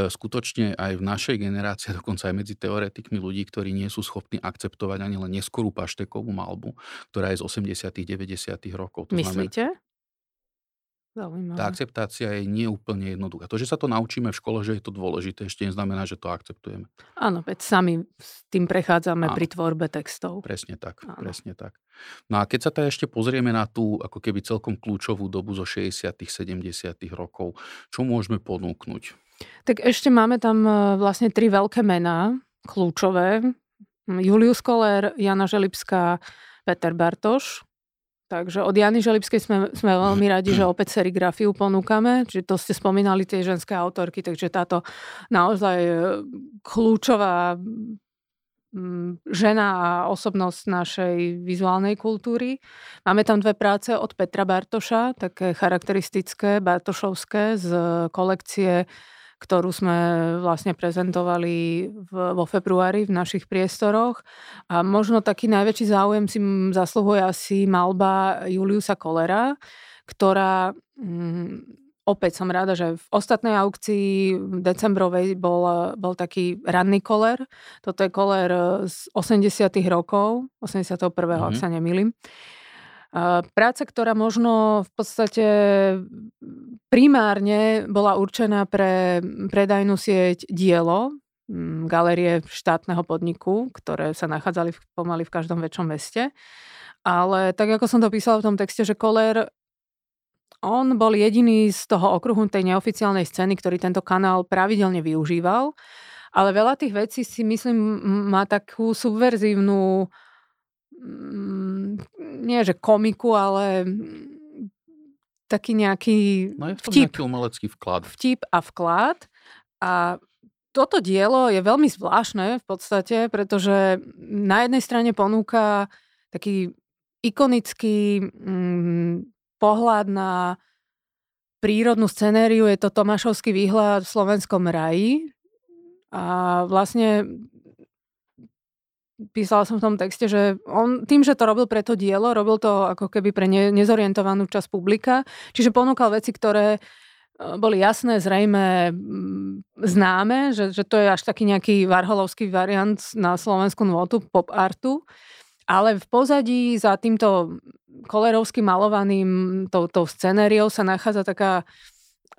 skutočne aj v našej generácii, dokonca aj medzi teoretikmi ľudí, ktorí nie sú schopní akceptovať ani len neskorú paštekovú malbu, ktorá je z 80 90 rokov. To Myslíte? Znamená, Zaujímavé. Tá akceptácia je nie úplne jednoduchá. To, že sa to naučíme v škole, že je to dôležité, ešte neznamená, že to akceptujeme. Áno, veď sami s tým prechádzame Áno. pri tvorbe textov. Presne tak, Áno. presne tak. No a keď sa teda ešte pozrieme na tú ako keby celkom kľúčovú dobu zo 60 70 rokov, čo môžeme ponúknuť? Tak ešte máme tam e, vlastne tri veľké mená, kľúčové. Julius Koller, Jana Želipská, Peter Bartoš. Takže od Jany Želipskej sme, sme veľmi radi, že opäť serigrafiu ponúkame. Čiže to ste spomínali tie ženské autorky, takže táto naozaj e, kľúčová mm, žena a osobnosť našej vizuálnej kultúry. Máme tam dve práce od Petra Bartoša, také charakteristické, bartošovské z kolekcie ktorú sme vlastne prezentovali v, vo februári v našich priestoroch. A možno taký najväčší záujem si zasluhuje asi malba Juliusa Kolera, ktorá mm, opäť som rada, že v ostatnej aukcii decembrovej bol, bol taký ranný koler. Toto je koler z 80 rokov, 81. Mm-hmm. ak mhm. sa nemýlim. Práca, ktorá možno v podstate primárne bola určená pre predajnú sieť dielo, galerie štátneho podniku, ktoré sa nachádzali pomaly v každom väčšom meste. Ale tak ako som to písala v tom texte, že Koller on bol jediný z toho okruhu tej neoficiálnej scény, ktorý tento kanál pravidelne využíval. Ale veľa tých vecí si myslím má takú subverzívnu nie že komiku, ale taký nejaký no je vtip. nejaký umelecký vklad. Vtip a vklad. A toto dielo je veľmi zvláštne v podstate, pretože na jednej strane ponúka taký ikonický mm, pohľad na prírodnú scenériu, je to Tomášovský výhľad v slovenskom raji. A vlastne písala som v tom texte, že on tým, že to robil pre to dielo, robil to ako keby pre ne, nezorientovanú časť publika, čiže ponúkal veci, ktoré e, boli jasné, zrejme známe, že, že to je až taký nejaký varholovský variant na slovenskú nôtu pop artu. Ale v pozadí za týmto kolerovským malovaným tou, tou scenériou sa nachádza taká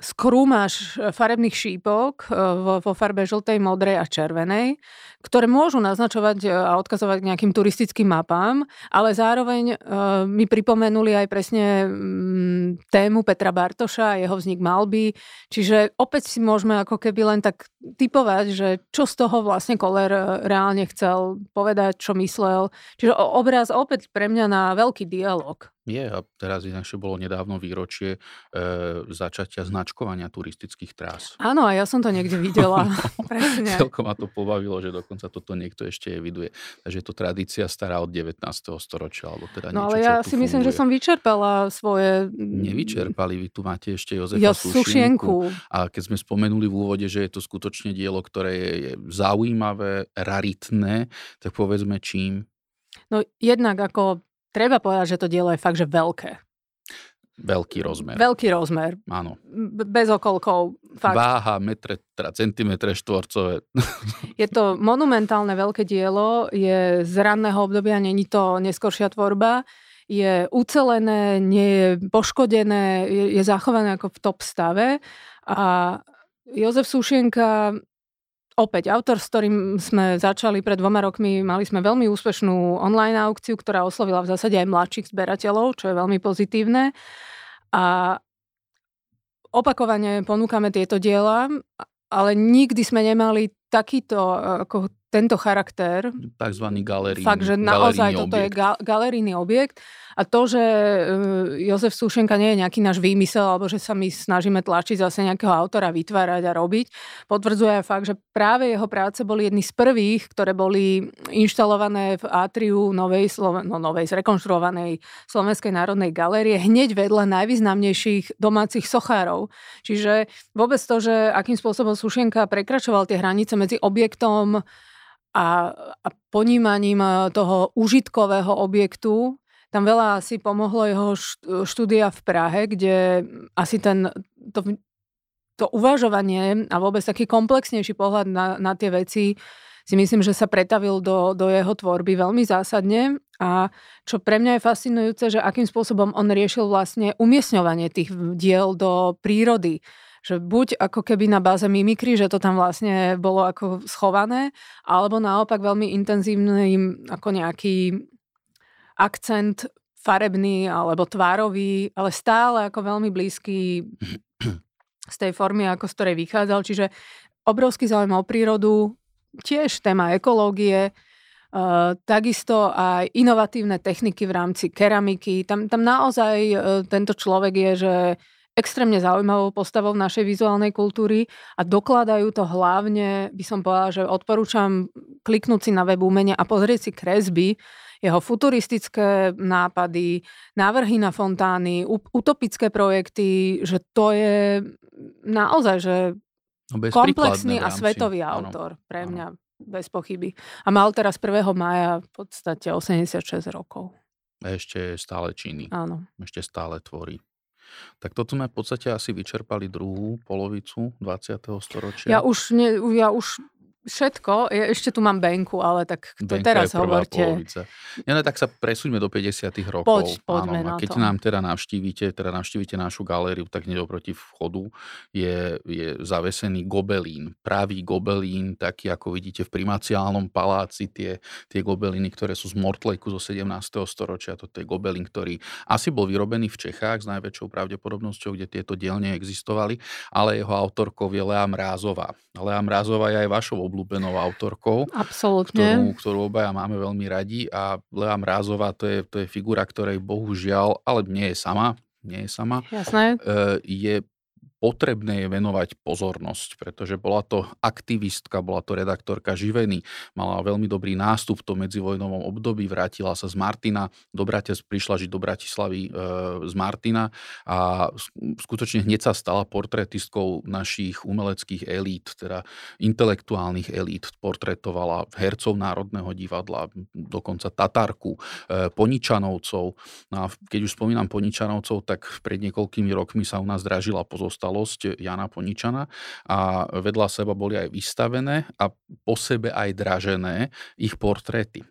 skrúmaš e, farebných šípok e, vo, farbe žltej, modrej a červenej, ktoré môžu naznačovať e, a odkazovať k nejakým turistickým mapám, ale zároveň mi pripomenuli aj presne um, tému Petra Bartoša a jeho vznik malby. Čiže opäť si môžeme ako keby len tak typovať, že čo z toho vlastne Koller reálne chcel povedať, čo myslel. Čiže obraz opäť pre mňa na veľký dialog. Je a teraz inakšie bolo nedávno výročie e, začatia značkovania turistických trás. Áno, a ja som to niekde videla. Presne. Celkom ma to pobavilo, že dokonca toto niekto ešte eviduje. Takže je to tradícia stará od 19. storočia. Alebo teda no niečo, ale ja si funguje. myslím, že som vyčerpala svoje... Nevyčerpali, vy tu máte ešte Jozefa ja, Sušienku. A keď sme spomenuli v úvode, že je to skutočne dielo, ktoré je zaujímavé, raritné, tak povedzme čím? No jednak ako treba povedať, že to dielo je fakt, že veľké. Veľký rozmer. Veľký rozmer. Áno. Bez okolkov. Fakt. Váha metre, teda centimetre štvorcové. Je to monumentálne veľké dielo, je z ranného obdobia, není to neskoršia tvorba, je ucelené, nie je poškodené, je, je zachované ako v top stave. A Jozef Sušienka Opäť autor, s ktorým sme začali pred dvoma rokmi, mali sme veľmi úspešnú online aukciu, ktorá oslovila v zásade aj mladších zberateľov, čo je veľmi pozitívne. A opakovane ponúkame tieto diela, ale nikdy sme nemali takýto ako tento charakter. Takzvaný galeríny Fakt, že naozaj toto objekt. je ga, galerijný objekt. A to, že e, Jozef Sušenka nie je nejaký náš výmysel, alebo že sa my snažíme tlačiť zase nejakého autora vytvárať a robiť, potvrdzuje aj fakt, že práve jeho práce boli jedny z prvých, ktoré boli inštalované v atriu novej, no, novej zrekonštruovanej Slovenskej národnej galérie hneď vedľa najvýznamnejších domácich sochárov. Čiže vôbec to, že akým spôsobom Sušenka prekračoval tie hranice medzi objektom a, a ponímaním e, toho užitkového objektu. Tam veľa asi pomohlo jeho štúdia v Prahe, kde asi ten, to, to uvažovanie a vôbec taký komplexnejší pohľad na, na tie veci si myslím, že sa pretavil do, do jeho tvorby veľmi zásadne a čo pre mňa je fascinujúce, že akým spôsobom on riešil vlastne umiestňovanie tých diel do prírody že buď ako keby na báze mimikry, že to tam vlastne bolo ako schované, alebo naopak veľmi intenzívny ako nejaký akcent farebný alebo tvárový, ale stále ako veľmi blízky z tej formy, ako z ktorej vychádzal. Čiže obrovský záujem o prírodu, tiež téma ekológie, Uh, takisto aj inovatívne techniky v rámci keramiky. Tam, tam naozaj uh, tento človek je, že extrémne zaujímavou postavou našej vizuálnej kultúry a dokladajú to hlavne, by som povedala, že odporúčam kliknúť si na web umenia a pozrieť si kresby, jeho futuristické nápady, návrhy na fontány, utopické projekty, že to je naozaj, že no komplexný a svetový autor áno, pre mňa. Áno bez pochyby. A mal teraz 1. maja v podstate 86 rokov. A ešte stále činy. Áno. Ešte stále tvorí. Tak toto sme v podstate asi vyčerpali druhú polovicu 20. storočia. Ja už, ne, ja už všetko. Ja ešte tu mám Benku, ale tak to Benka teraz hovorte. Polovica. Ja, ne, tak sa presúďme do 50 rokov. Poď, poďme Áno, na keď to. nám teda navštívite, teda navštívite našu galériu, tak hneď oproti vchodu je, je zavesený gobelín. Pravý gobelín, taký ako vidíte v primaciálnom paláci, tie, tie gobeliny, ktoré sú z Mortlejku zo 17. storočia. Toto je gobelín, ktorý asi bol vyrobený v Čechách s najväčšou pravdepodobnosťou, kde tieto dielne existovali, ale jeho autorkou je Lea Mrázová. Lea Mrázová je aj vašou obľúbenou autorkou. Absolútne. Ktorú, ktorú obaja máme veľmi radi a Lea Mrázová to je, to je figura, ktorej bohužiaľ, ale nie je sama, nie je sama. Jasné. E, je potrebné je venovať pozornosť, pretože bola to aktivistka, bola to redaktorka Živeny, mala veľmi dobrý nástup v tom medzivojnovom období, vrátila sa z Martina, do Bratis, prišla žiť do Bratislavy e, z Martina a skutočne hneď sa stala portretistkou našich umeleckých elít, teda intelektuálnych elít, portretovala hercov Národného divadla, dokonca Tatarku, e, Poničanovcov. No a keď už spomínam Poničanovcov, tak pred niekoľkými rokmi sa u nás dražila pozostala udalosť Jana Poničana a vedľa seba boli aj vystavené a po sebe aj dražené ich portréty.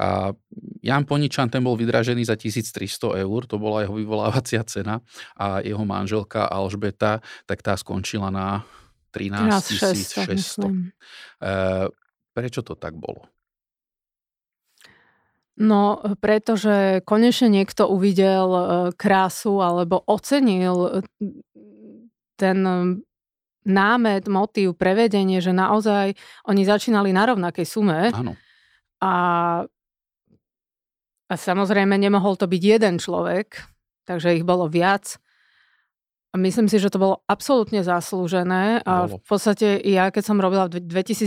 A Jan Poničan ten bol vydražený za 1300 eur, to bola jeho vyvolávacia cena a jeho manželka Alžbeta, tak tá skončila na 13 600. E, prečo to tak bolo? No, pretože konečne niekto uvidel e, krásu alebo ocenil ten um, námet, motív, prevedenie, že naozaj oni začínali na rovnakej sume. Áno. A, a samozrejme nemohol to byť jeden človek, takže ich bolo viac. A myslím si, že to bolo absolútne zaslúžené a v podstate ja, keď som robila v 2019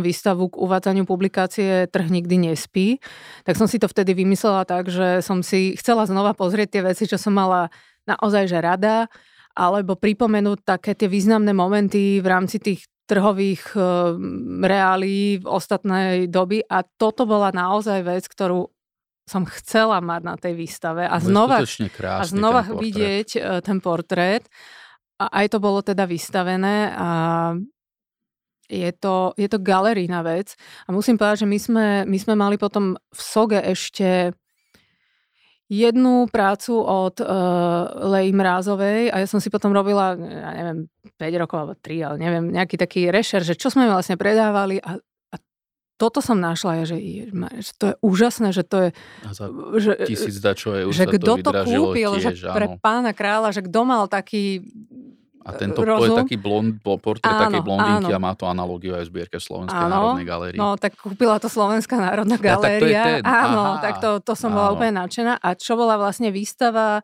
výstavu k uvádzaniu publikácie Trh nikdy nespí, tak som si to vtedy vymyslela tak, že som si chcela znova pozrieť tie veci, čo som mala naozaj že rada alebo pripomenúť také tie významné momenty v rámci tých trhových e, reálí v ostatnej doby a toto bola naozaj vec, ktorú som chcela mať na tej výstave a znova, a znova ten vidieť e, ten portrét. A aj to bolo teda vystavené a je to, je to galerína vec. A musím povedať, že my sme, my sme mali potom v Soge ešte jednu prácu od uh, Lej Mrázovej a ja som si potom robila, ja neviem, 5 rokov alebo 3, ale neviem, nejaký taký rešer, že čo sme vlastne predávali a, a toto som našla, že, že to je úžasné, že to je... A za že, tisíc dačové už že kto to, to kúpil, tiež, že pre pána kráľa, že kto mal taký a tento rozum. je taký blond, portrét áno, takej blondinky áno. a má to analogiu aj v zbierke Slovenskej áno, národnej galérie. No, tak kúpila to Slovenská národná galéria. Ja, tak to je ten. Áno, Aha, tak to, to som áno. bola úplne nadšená. A čo bola vlastne výstava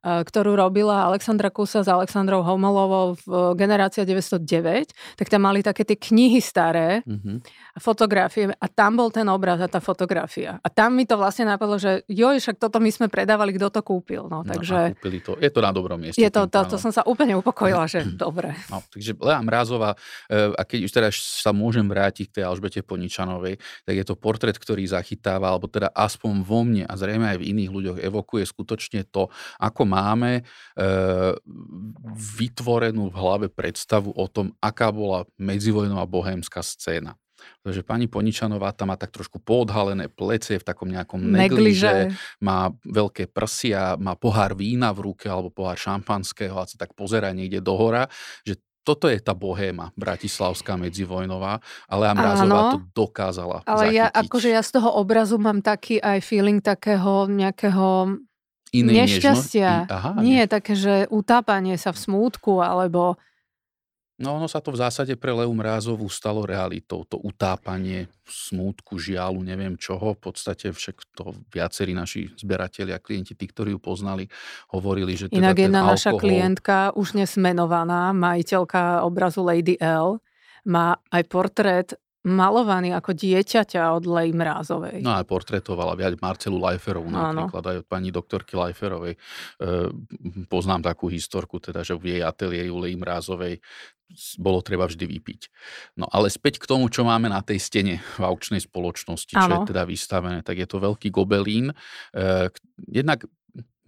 ktorú robila Alexandra Kusa s Alexandrou Homolovou v Generácia 909, tak tam mali také tie knihy staré, mm-hmm. fotografie a tam bol ten obraz a tá fotografia. A tam mi to vlastne napadlo, že joj, však toto my sme predávali, kto to kúpil. No, takže... No, kúpili to. Je to na dobrom mieste. Je to, to, to som sa úplne upokojila, že dobre. No, takže Lea Mrázová, eh, a keď už teda sa môžem vrátiť k tej Alžbete Poničanovej, tak je to portrét, ktorý zachytáva, alebo teda aspoň vo mne a zrejme aj v iných ľuďoch evokuje skutočne to, ako máme e, vytvorenú v hlave predstavu o tom, aká bola medzivojnová bohémska scéna. Takže pani Poničanová tam má tak trošku poodhalené plece v takom nejakom negliže, má veľké prsia, má pohár vína v ruke alebo pohár šampanského a sa tak pozera niekde dohora, že toto je tá bohéma bratislavská medzivojnová, ale Amrázová to dokázala Ale zachytiť. ja, akože ja z toho obrazu mám taký aj feeling takého nejakého inej nešťastia. Nežno... Aha, Nie, také, že utápanie sa v smútku, alebo No ono sa to v zásade pre Leu Mrázovú stalo realitou. To utápanie smútku, žialu, neviem čoho. V podstate však to viacerí naši zberatelia, klienti, tí, ktorí ju poznali, hovorili, že teda Inak jedna alkohol... naša klientka, už nesmenovaná, majiteľka obrazu Lady L, má aj portrét malovaný ako dieťaťa od Lej Mrázovej. No aj portretovala viac Marcelu Lajferovú napríklad aj od pani doktorky Lajferovej. E, poznám takú historku, teda, že v jej ateliéru Lej Mrázovej bolo treba vždy vypiť. No ale späť k tomu, čo máme na tej stene v aukčnej spoločnosti, čo ano. je teda vystavené, tak je to veľký gobelín. E, jednak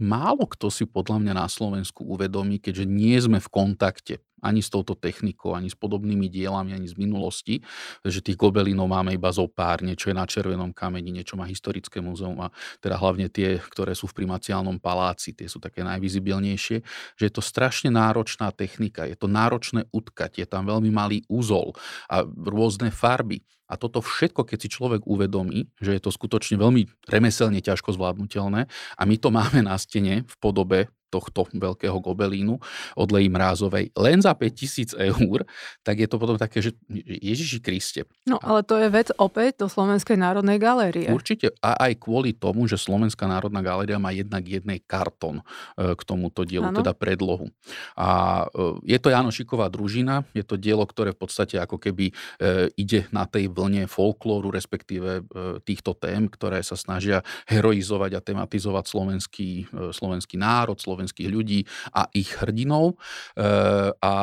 málo kto si podľa mňa na Slovensku uvedomí, keďže nie sme v kontakte ani s touto technikou, ani s podobnými dielami, ani z minulosti, že tých gobelínov máme iba zo pár, niečo je na Červenom kameni, niečo má historické múzeum a teda hlavne tie, ktoré sú v primaciálnom paláci, tie sú také najvizibilnejšie, že je to strašne náročná technika, je to náročné utkať, je tam veľmi malý úzol a rôzne farby. A toto všetko, keď si človek uvedomí, že je to skutočne veľmi remeselne ťažko zvládnutelné a my to máme na stene v podobe tohto veľkého gobelínu od Leji Mrázovej len za 5000 eur, tak je to potom také, že Ježiši Kriste. No ale to je vec opäť do Slovenskej národnej galérie. Určite a aj kvôli tomu, že Slovenská národná galéria má jednak jednej karton e, k tomuto dielu, ano. teda predlohu. A e, je to Janošiková družina, je to dielo, ktoré v podstate ako keby e, ide na tej vlne folklóru, respektíve týchto tém, ktoré sa snažia heroizovať a tematizovať slovenský, slovenský národ, slovenský slovenských ľudí a ich hrdinov. E, a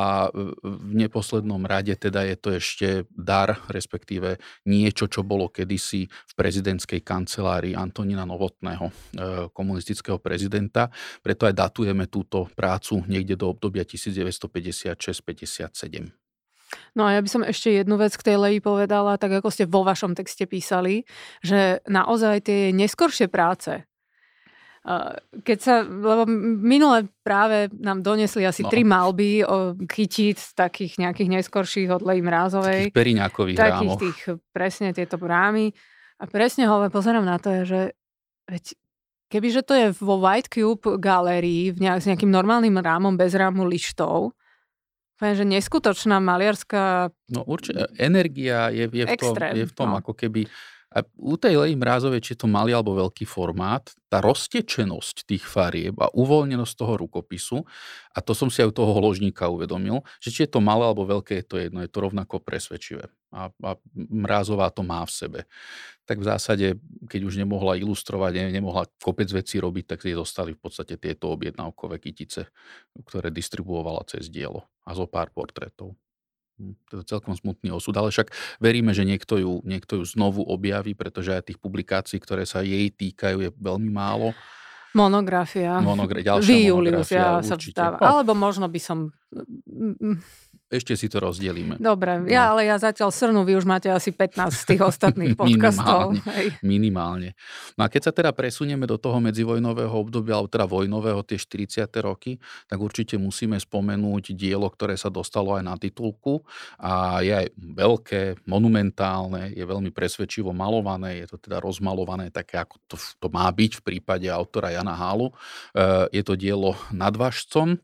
v neposlednom rade teda je to ešte dar, respektíve niečo, čo bolo kedysi v prezidentskej kancelárii Antonína Novotného, e, komunistického prezidenta. Preto aj datujeme túto prácu niekde do obdobia 1956-57. No a ja by som ešte jednu vec k tej Leji povedala, tak ako ste vo vašom texte písali, že naozaj tie neskoršie práce, keď sa, lebo minule práve nám donesli asi no. tri malby o kytíc takých nejakých neskorších od Lej Mrázovej. Takých periňákových Takých rámoch. tých, presne tieto rámy. A presne ho pozerám na to, že veď, kebyže to je vo White Cube galérii v nejak, s nejakým normálnym rámom bez rámu lištov, Poviem, že neskutočná maliarská... No určite, energia je, je, v, tom, je v tom no. ako keby a u tej Leji Mrázovej, či je to malý alebo veľký formát, tá roztečenosť tých farieb a uvoľnenosť toho rukopisu, a to som si aj u toho holožníka uvedomil, že či je to malé alebo veľké, je to jedno, je to rovnako presvedčivé. A, a Mrázová to má v sebe. Tak v zásade, keď už nemohla ilustrovať, nemohla kopec vecí robiť, tak jej zostali v podstate tieto objednávkové kytice, ktoré distribuovala cez dielo a zo pár portrétov. Hm, to je celkom smutný osud, ale však veríme, že niekto ju, niekto ju znovu objaví, pretože aj tých publikácií, ktoré sa jej týkajú, je veľmi málo. Monografia. Monogra- ďalšia Vy, Julius, ja sa vstávam. Alebo možno by som ešte si to rozdelíme. Dobre, no. ja, ale ja zatiaľ srnu, vy už máte asi 15 z tých ostatných podcastov. minimálne, minimálne. No a keď sa teda presunieme do toho medzivojnového obdobia, alebo teda vojnového, tie 40. roky, tak určite musíme spomenúť dielo, ktoré sa dostalo aj na titulku a je aj veľké, monumentálne, je veľmi presvedčivo malované, je to teda rozmalované také, ako to, to má byť v prípade autora Jana Hálu. E, je to dielo Nadvažcom,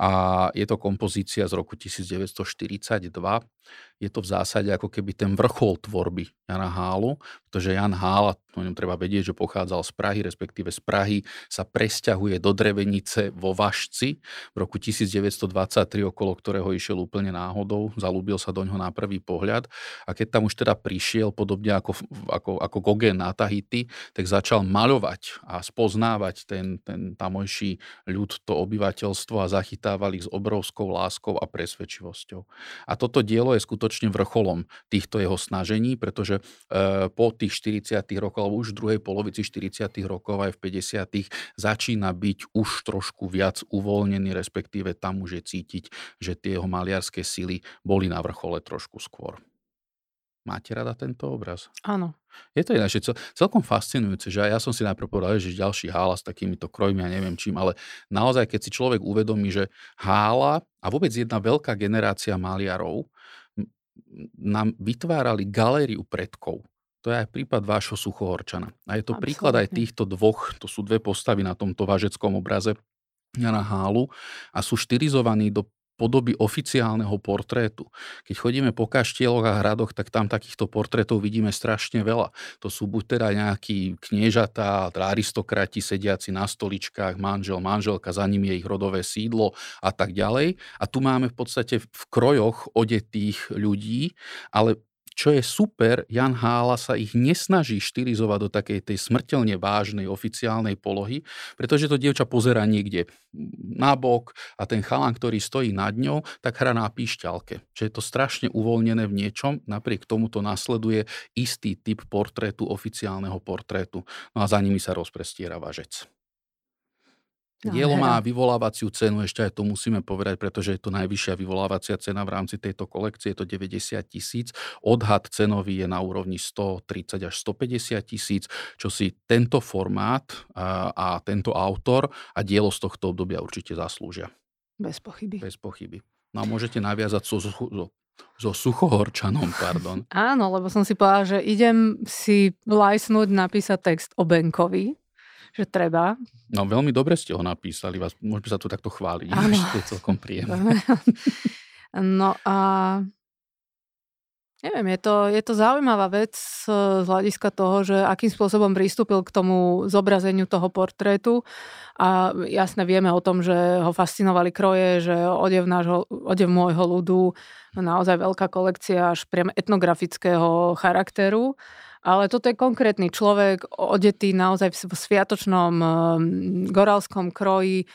a je to kompozícia z roku 1942 je to v zásade ako keby ten vrchol tvorby Jana Hálu, pretože Jan Hál, o ňom treba vedieť, že pochádzal z Prahy, respektíve z Prahy sa presťahuje do Drevenice vo Vašci v roku 1923, okolo ktorého išiel úplne náhodou, zalúbil sa do ňoho na prvý pohľad a keď tam už teda prišiel, podobne ako, ako, ako Gauguin na Tahiti, tak začal maľovať a spoznávať ten, ten tamojší ľud, to obyvateľstvo a zachytával ich s obrovskou láskou a presvedčivosťou. A toto dielo je skutočne vrcholom týchto jeho snažení, pretože e, po tých 40. rokoch, alebo už v druhej polovici 40. rokov aj v 50. začína byť už trošku viac uvoľnený, respektíve tam už je cítiť, že tie jeho maliarské sily boli na vrchole trošku skôr. Máte rada tento obraz? Áno. Je to ináč cel, celkom fascinujúce, že ja som si najprv povedal, že ďalší hála s takýmito krojmi a neviem čím, ale naozaj, keď si človek uvedomí, že hála a vôbec jedna veľká generácia maliarov nám vytvárali galériu predkov. To je aj prípad vášho suchohorčana. A je to Absolutne. príklad aj týchto dvoch, to sú dve postavy na tomto vážeckom obraze Jana Hálu a sú štyrizovaní do podoby oficiálneho portrétu. Keď chodíme po kaštieloch a hradoch, tak tam takýchto portrétov vidíme strašne veľa. To sú buď teda nejakí kniežatá, aristokrati sediaci na stoličkách, manžel, manželka, za ním je ich rodové sídlo a tak ďalej. A tu máme v podstate v krojoch odetých ľudí, ale čo je super, Jan Hála sa ich nesnaží štilizovať do takej tej smrteľne vážnej oficiálnej polohy, pretože to dievča pozera niekde nabok a ten chalan, ktorý stojí nad ňou, tak hrá na píšťalke. Čiže je to strašne uvoľnené v niečom, napriek tomu to nasleduje istý typ portrétu, oficiálneho portrétu. No a za nimi sa rozprestiera važec. No, Dielo má vyvolávaciu cenu, ešte aj to musíme povedať, pretože je to najvyššia vyvolávacia cena v rámci tejto kolekcie, je to 90 tisíc. Odhad cenový je na úrovni 130 až 150 tisíc, čo si tento formát a, a tento autor a dielo z tohto obdobia určite zaslúžia. Bez pochyby. Bez pochyby. No a môžete naviazať so, so, so suchohorčanom, pardon. Áno, lebo som si povedala, že idem si lajsnúť napísať text o Benkovi že treba. No veľmi dobre ste ho napísali, vás, môžeme sa tu takto chváliť, Áno. to je celkom príjemné. no a Neviem, je to, je to zaujímavá vec z hľadiska toho, že akým spôsobom pristúpil k tomu zobrazeniu toho portrétu. A jasne vieme o tom, že ho fascinovali kroje, že odev, nášho, odev môjho ľudu, naozaj veľká kolekcia až priam etnografického charakteru. Ale toto je konkrétny človek, odetý naozaj v sviatočnom um, gorálskom kroji.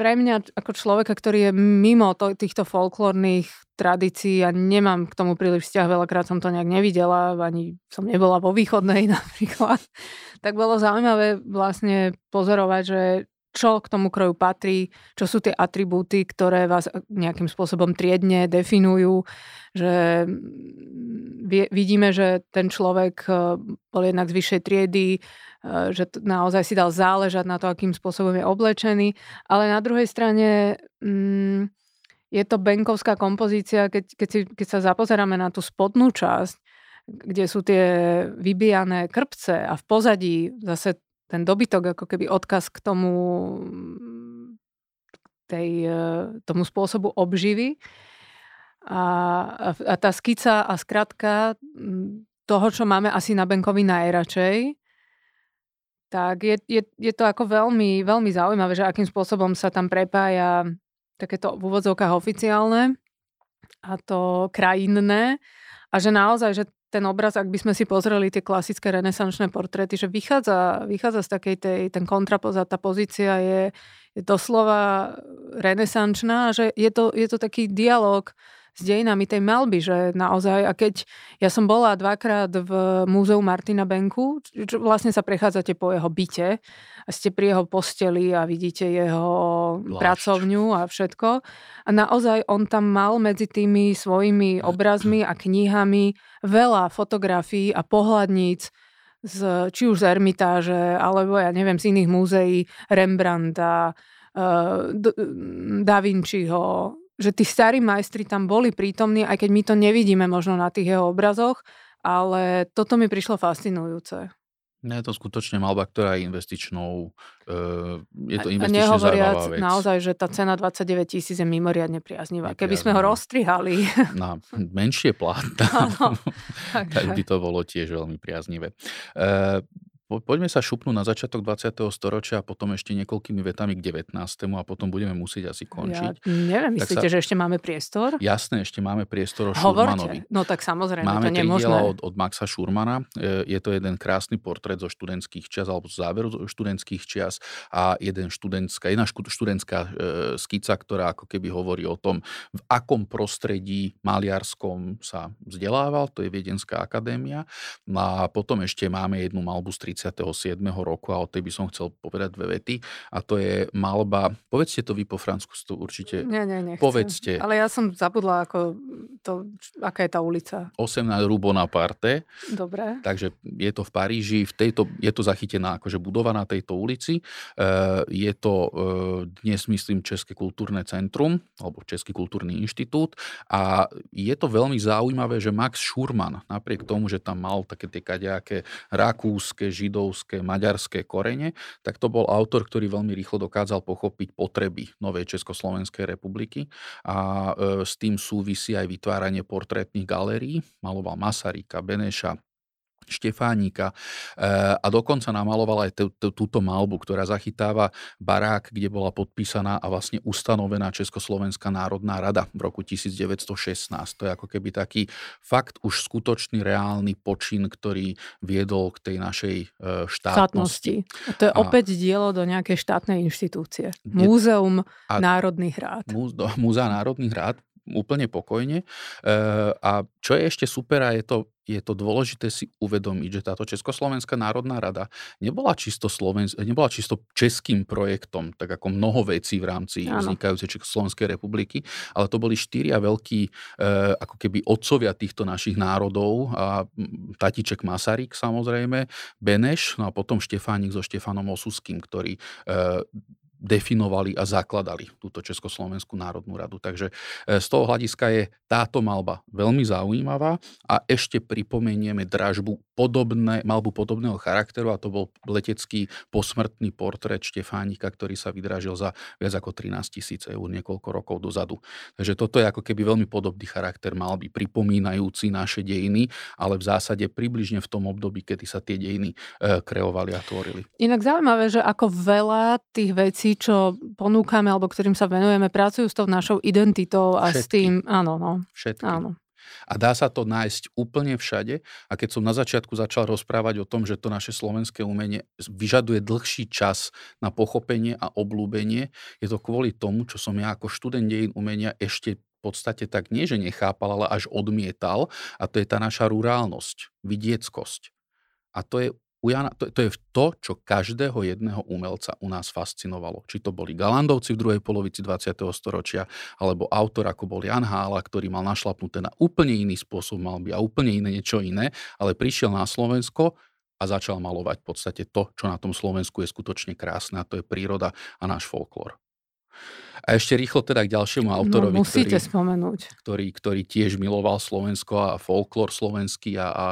Pre mňa ako človeka, ktorý je mimo to, týchto folklórnych tradícií a nemám k tomu príliš vzťah, veľakrát som to nejak nevidela, ani som nebola vo východnej napríklad, tak bolo zaujímavé vlastne pozorovať, že čo k tomu kroju patrí, čo sú tie atribúty, ktoré vás nejakým spôsobom triedne definujú, že mm, vidíme, že ten človek e, bol jednak z vyššej triedy, e, že naozaj si dal záležať na to, akým spôsobom je oblečený, ale na druhej strane mm, je to benkovská kompozícia, keď, keď, si, keď sa zapozeráme na tú spodnú časť, kde sú tie vybijané krpce a v pozadí zase ten dobytok, ako keby odkaz k tomu, tej, e, tomu spôsobu obživy. A, a tá skica a skratka toho, čo máme asi na Benkovi najradšej, tak je, je, je to ako veľmi, veľmi zaujímavé, že akým spôsobom sa tam prepája takéto v úvodzovkách oficiálne a to krajinné a že naozaj, že ten obraz, ak by sme si pozreli tie klasické renesančné portréty, že vychádza, vychádza z takej tej, ten kontrapoz a tá pozícia je, je doslova renesančná, že je to, je to taký dialog s dejinami tej malby, že naozaj, a keď ja som bola dvakrát v múzeu Martina Benku, čo vlastne sa prechádzate po jeho byte a ste pri jeho posteli a vidíte jeho Plášť. pracovňu a všetko. A naozaj on tam mal medzi tými svojimi obrazmi a knihami veľa fotografií a pohľadníc z, či už z Ermitáže, alebo ja neviem, z iných múzeí Rembrandta, uh, Da Vinciho, že tí starí majstri tam boli prítomní, aj keď my to nevidíme možno na tých jeho obrazoch, ale toto mi prišlo fascinujúce. Nie je to skutočne malba, ktorá je investičnou, e, je to investične zaujímavá vec. naozaj, že tá cena 29 tisíc je mimoriadne priaznivá. Keby sme ho rozstrihali. Na menšie plátna, tak, tak by to bolo tiež veľmi priaznivé. E, Poďme sa šupnúť na začiatok 20. storočia a potom ešte niekoľkými vetami k 19. a potom budeme musieť asi končiť. Ja neviem, myslíte, sa... že ešte máme priestor? Jasné, ešte máme priestor o Hovorte. No tak samozrejme, máme to nemožné. od, od Maxa Šurmana. Je to jeden krásny portrét zo študentských čias alebo z záveru zo študentských čias a jeden študentská, jedna študentská e, skica, ktorá ako keby hovorí o tom, v akom prostredí maliarskom sa vzdelával, to je Viedenská akadémia. No a potom ešte máme jednu malbu z 97. roku a o tej by som chcel povedať dve vety. A to je malba, povedzte to vy po francúzsku, to určite. Nie, nie, nechcem. Povedzte. Ale ja som zabudla, ako to, aká je tá ulica. 18 Rue Bonaparte. Dobre. Takže je to v Paríži, v tejto, je to zachytená akože budova na tejto ulici. E, je to e, dnes, myslím, České kultúrne centrum, alebo Český kultúrny inštitút. A je to veľmi zaujímavé, že Max Schurman, napriek tomu, že tam mal také tie kadejaké rakúske, židovské, maďarské korene, tak to bol autor, ktorý veľmi rýchlo dokázal pochopiť potreby novej Československej republiky a e, s tým súvisí aj vytváranie portrétnych galérií. Maloval Masaryka, Beneša, Štefánika eh, a dokonca namaloval aj túto malbu, ktorá zachytáva barák, kde bola podpísaná a vlastne ustanovená Československá národná rada v roku 1916. To je ako keby taký fakt už skutočný reálny počin, ktorý viedol k tej našej eh, štátnosti. štátnosti. To je a, opäť dielo do nejakej štátnej inštitúcie. Múzeum a, národných rád. Múzea národných rád úplne pokojne. Eh, a čo je ešte super a je to, je to dôležité si uvedomiť, že táto Československá národná rada nebola čisto, Slovensk- nebola čisto českým projektom, tak ako mnoho vecí v rámci ano. vznikajúcej Československej republiky, ale to boli štyria veľkí e, ako keby otcovia týchto našich národov a tatiček Masaryk samozrejme, Beneš, no a potom Štefánik so Štefanom Osuským, ktorí e, definovali a zakladali túto Československú národnú radu. Takže e, z toho hľadiska je táto malba veľmi zaujímavá a ešte pripomenieme dražbu podobné, malbu podobného charakteru a to bol letecký posmrtný portrét Štefánika, ktorý sa vydražil za viac ako 13 tisíc eur niekoľko rokov dozadu. Takže toto je ako keby veľmi podobný charakter malby, pripomínajúci naše dejiny, ale v zásade približne v tom období, kedy sa tie dejiny e, kreovali a tvorili. Inak zaujímavé, že ako veľa tých vecí čo ponúkame alebo ktorým sa venujeme, pracujú s tou našou identitou a Všetky. s tým, áno, no. Všetky. Áno. A dá sa to nájsť úplne všade. A keď som na začiatku začal rozprávať o tom, že to naše slovenské umenie vyžaduje dlhší čas na pochopenie a oblúbenie, je to kvôli tomu, čo som ja ako študent dejín umenia ešte v podstate tak nie, že nechápal, ale až odmietal. A to je tá naša rurálnosť, vidieckosť. A to je u Jana, to, to je to, čo každého jedného umelca u nás fascinovalo. Či to boli Galandovci v druhej polovici 20. storočia, alebo autor ako bol Jan Hála, ktorý mal našlapnuté na úplne iný spôsob malby a úplne iné niečo iné, ale prišiel na Slovensko a začal malovať v podstate to, čo na tom Slovensku je skutočne krásne a to je príroda a náš folklór. A ešte rýchlo teda k ďalšiemu no, autorovi, no, musíte ktorý, spomenúť. Ktorý, ktorý tiež miloval Slovensko a folklór slovenský a, a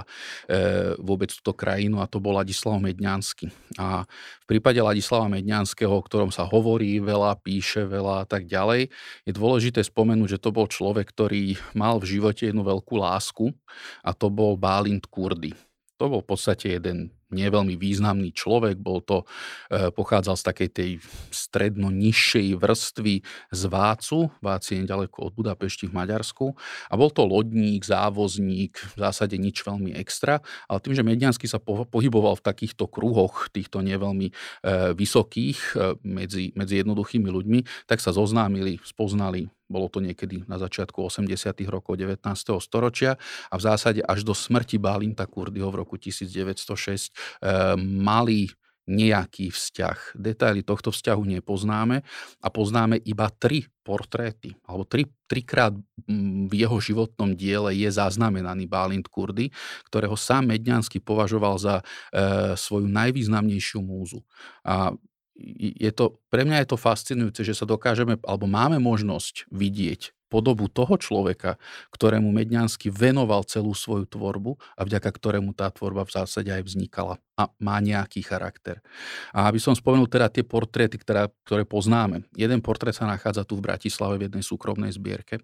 e, vôbec túto krajinu a to bol Ladislav Medňansky. A v prípade Ladislava Medňanského, o ktorom sa hovorí veľa, píše veľa a tak ďalej, je dôležité spomenúť, že to bol človek, ktorý mal v živote jednu veľkú lásku a to bol Bálint Kurdy. To bol v podstate jeden nie veľmi významný človek, bol to, e, pochádzal z takej tej stredno nižšej vrstvy z Vácu, Váci je nedaleko od Budapešti v Maďarsku. A bol to lodník, závozník, v zásade nič veľmi extra, ale tým, že Mediansky sa pohyboval v takýchto kruhoch, týchto neveľmi e, vysokých e, medzi, medzi jednoduchými ľuďmi, tak sa zoznámili, spoznali, bolo to niekedy na začiatku 80. rokov 19. storočia a v zásade až do smrti Bálinta Kurdyho v roku 1906 e, mali nejaký vzťah. Detaily tohto vzťahu nepoznáme a poznáme iba tri portréty, alebo tri, trikrát v jeho životnom diele je zaznamenaný Bálint Kurdy, ktorého sám Medňansky považoval za e, svoju najvýznamnejšiu múzu. A je to, pre mňa je to fascinujúce, že sa dokážeme, alebo máme možnosť vidieť podobu toho človeka, ktorému Medňansky venoval celú svoju tvorbu a vďaka ktorému tá tvorba v zásade aj vznikala a má nejaký charakter. A aby som spomenul teda tie portréty, ktoré, ktoré poznáme. Jeden portrét sa nachádza tu v Bratislave v jednej súkromnej zbierke.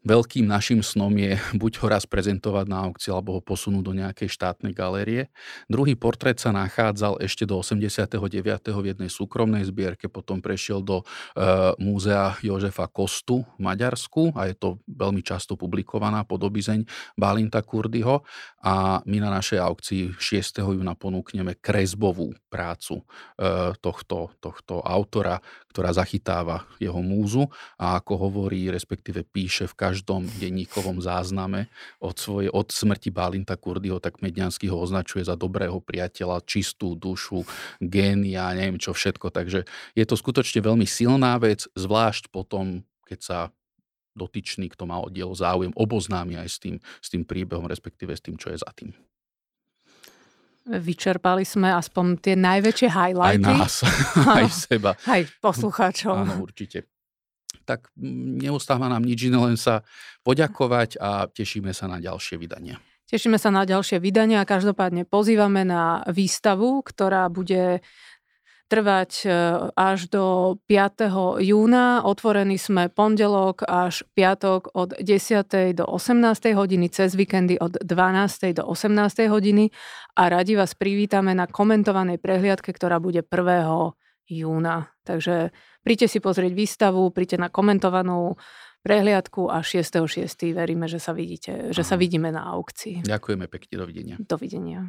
Veľkým našim snom je buď ho raz prezentovať na aukcii, alebo ho posunúť do nejakej štátnej galérie. Druhý portrét sa nachádzal ešte do 89. v jednej súkromnej zbierke, potom prešiel do e, múzea Jožefa Kostu v Maďarsku a je to veľmi často publikovaná podobizeň Balinta Kurdyho a my na našej aukcii 6. júna ponúkneme kresbovú prácu e, tohto, tohto autora, ktorá zachytáva jeho múzu a ako hovorí, respektíve píše v každom denníkovom zázname od, svoje, od smrti Balinta Kurdyho, tak Medňanský ho označuje za dobrého priateľa, čistú dušu, génia, neviem čo všetko. Takže je to skutočne veľmi silná vec, zvlášť potom, keď sa dotyčný, kto má o dielo záujem, oboznámi aj s tým, s tým príbehom, respektíve s tým, čo je za tým. Vyčerpali sme aspoň tie najväčšie highlighty. Aj nás, aj seba. Aj poslucháčov. Áno, určite. Tak neustáva nám nič iné, len sa poďakovať a tešíme sa na ďalšie vydania. Tešíme sa na ďalšie vydania a každopádne pozývame na výstavu, ktorá bude trvať e, až do 5. júna. Otvorení sme pondelok až piatok od 10. do 18. hodiny, cez víkendy od 12. do 18. hodiny a radi vás privítame na komentovanej prehliadke, ktorá bude 1. júna. Takže príďte si pozrieť výstavu, príďte na komentovanú prehliadku a 6.6. veríme, že sa, vidíte, že sa vidíme na aukcii. Ďakujeme pekne, dovidenia. Dovidenia.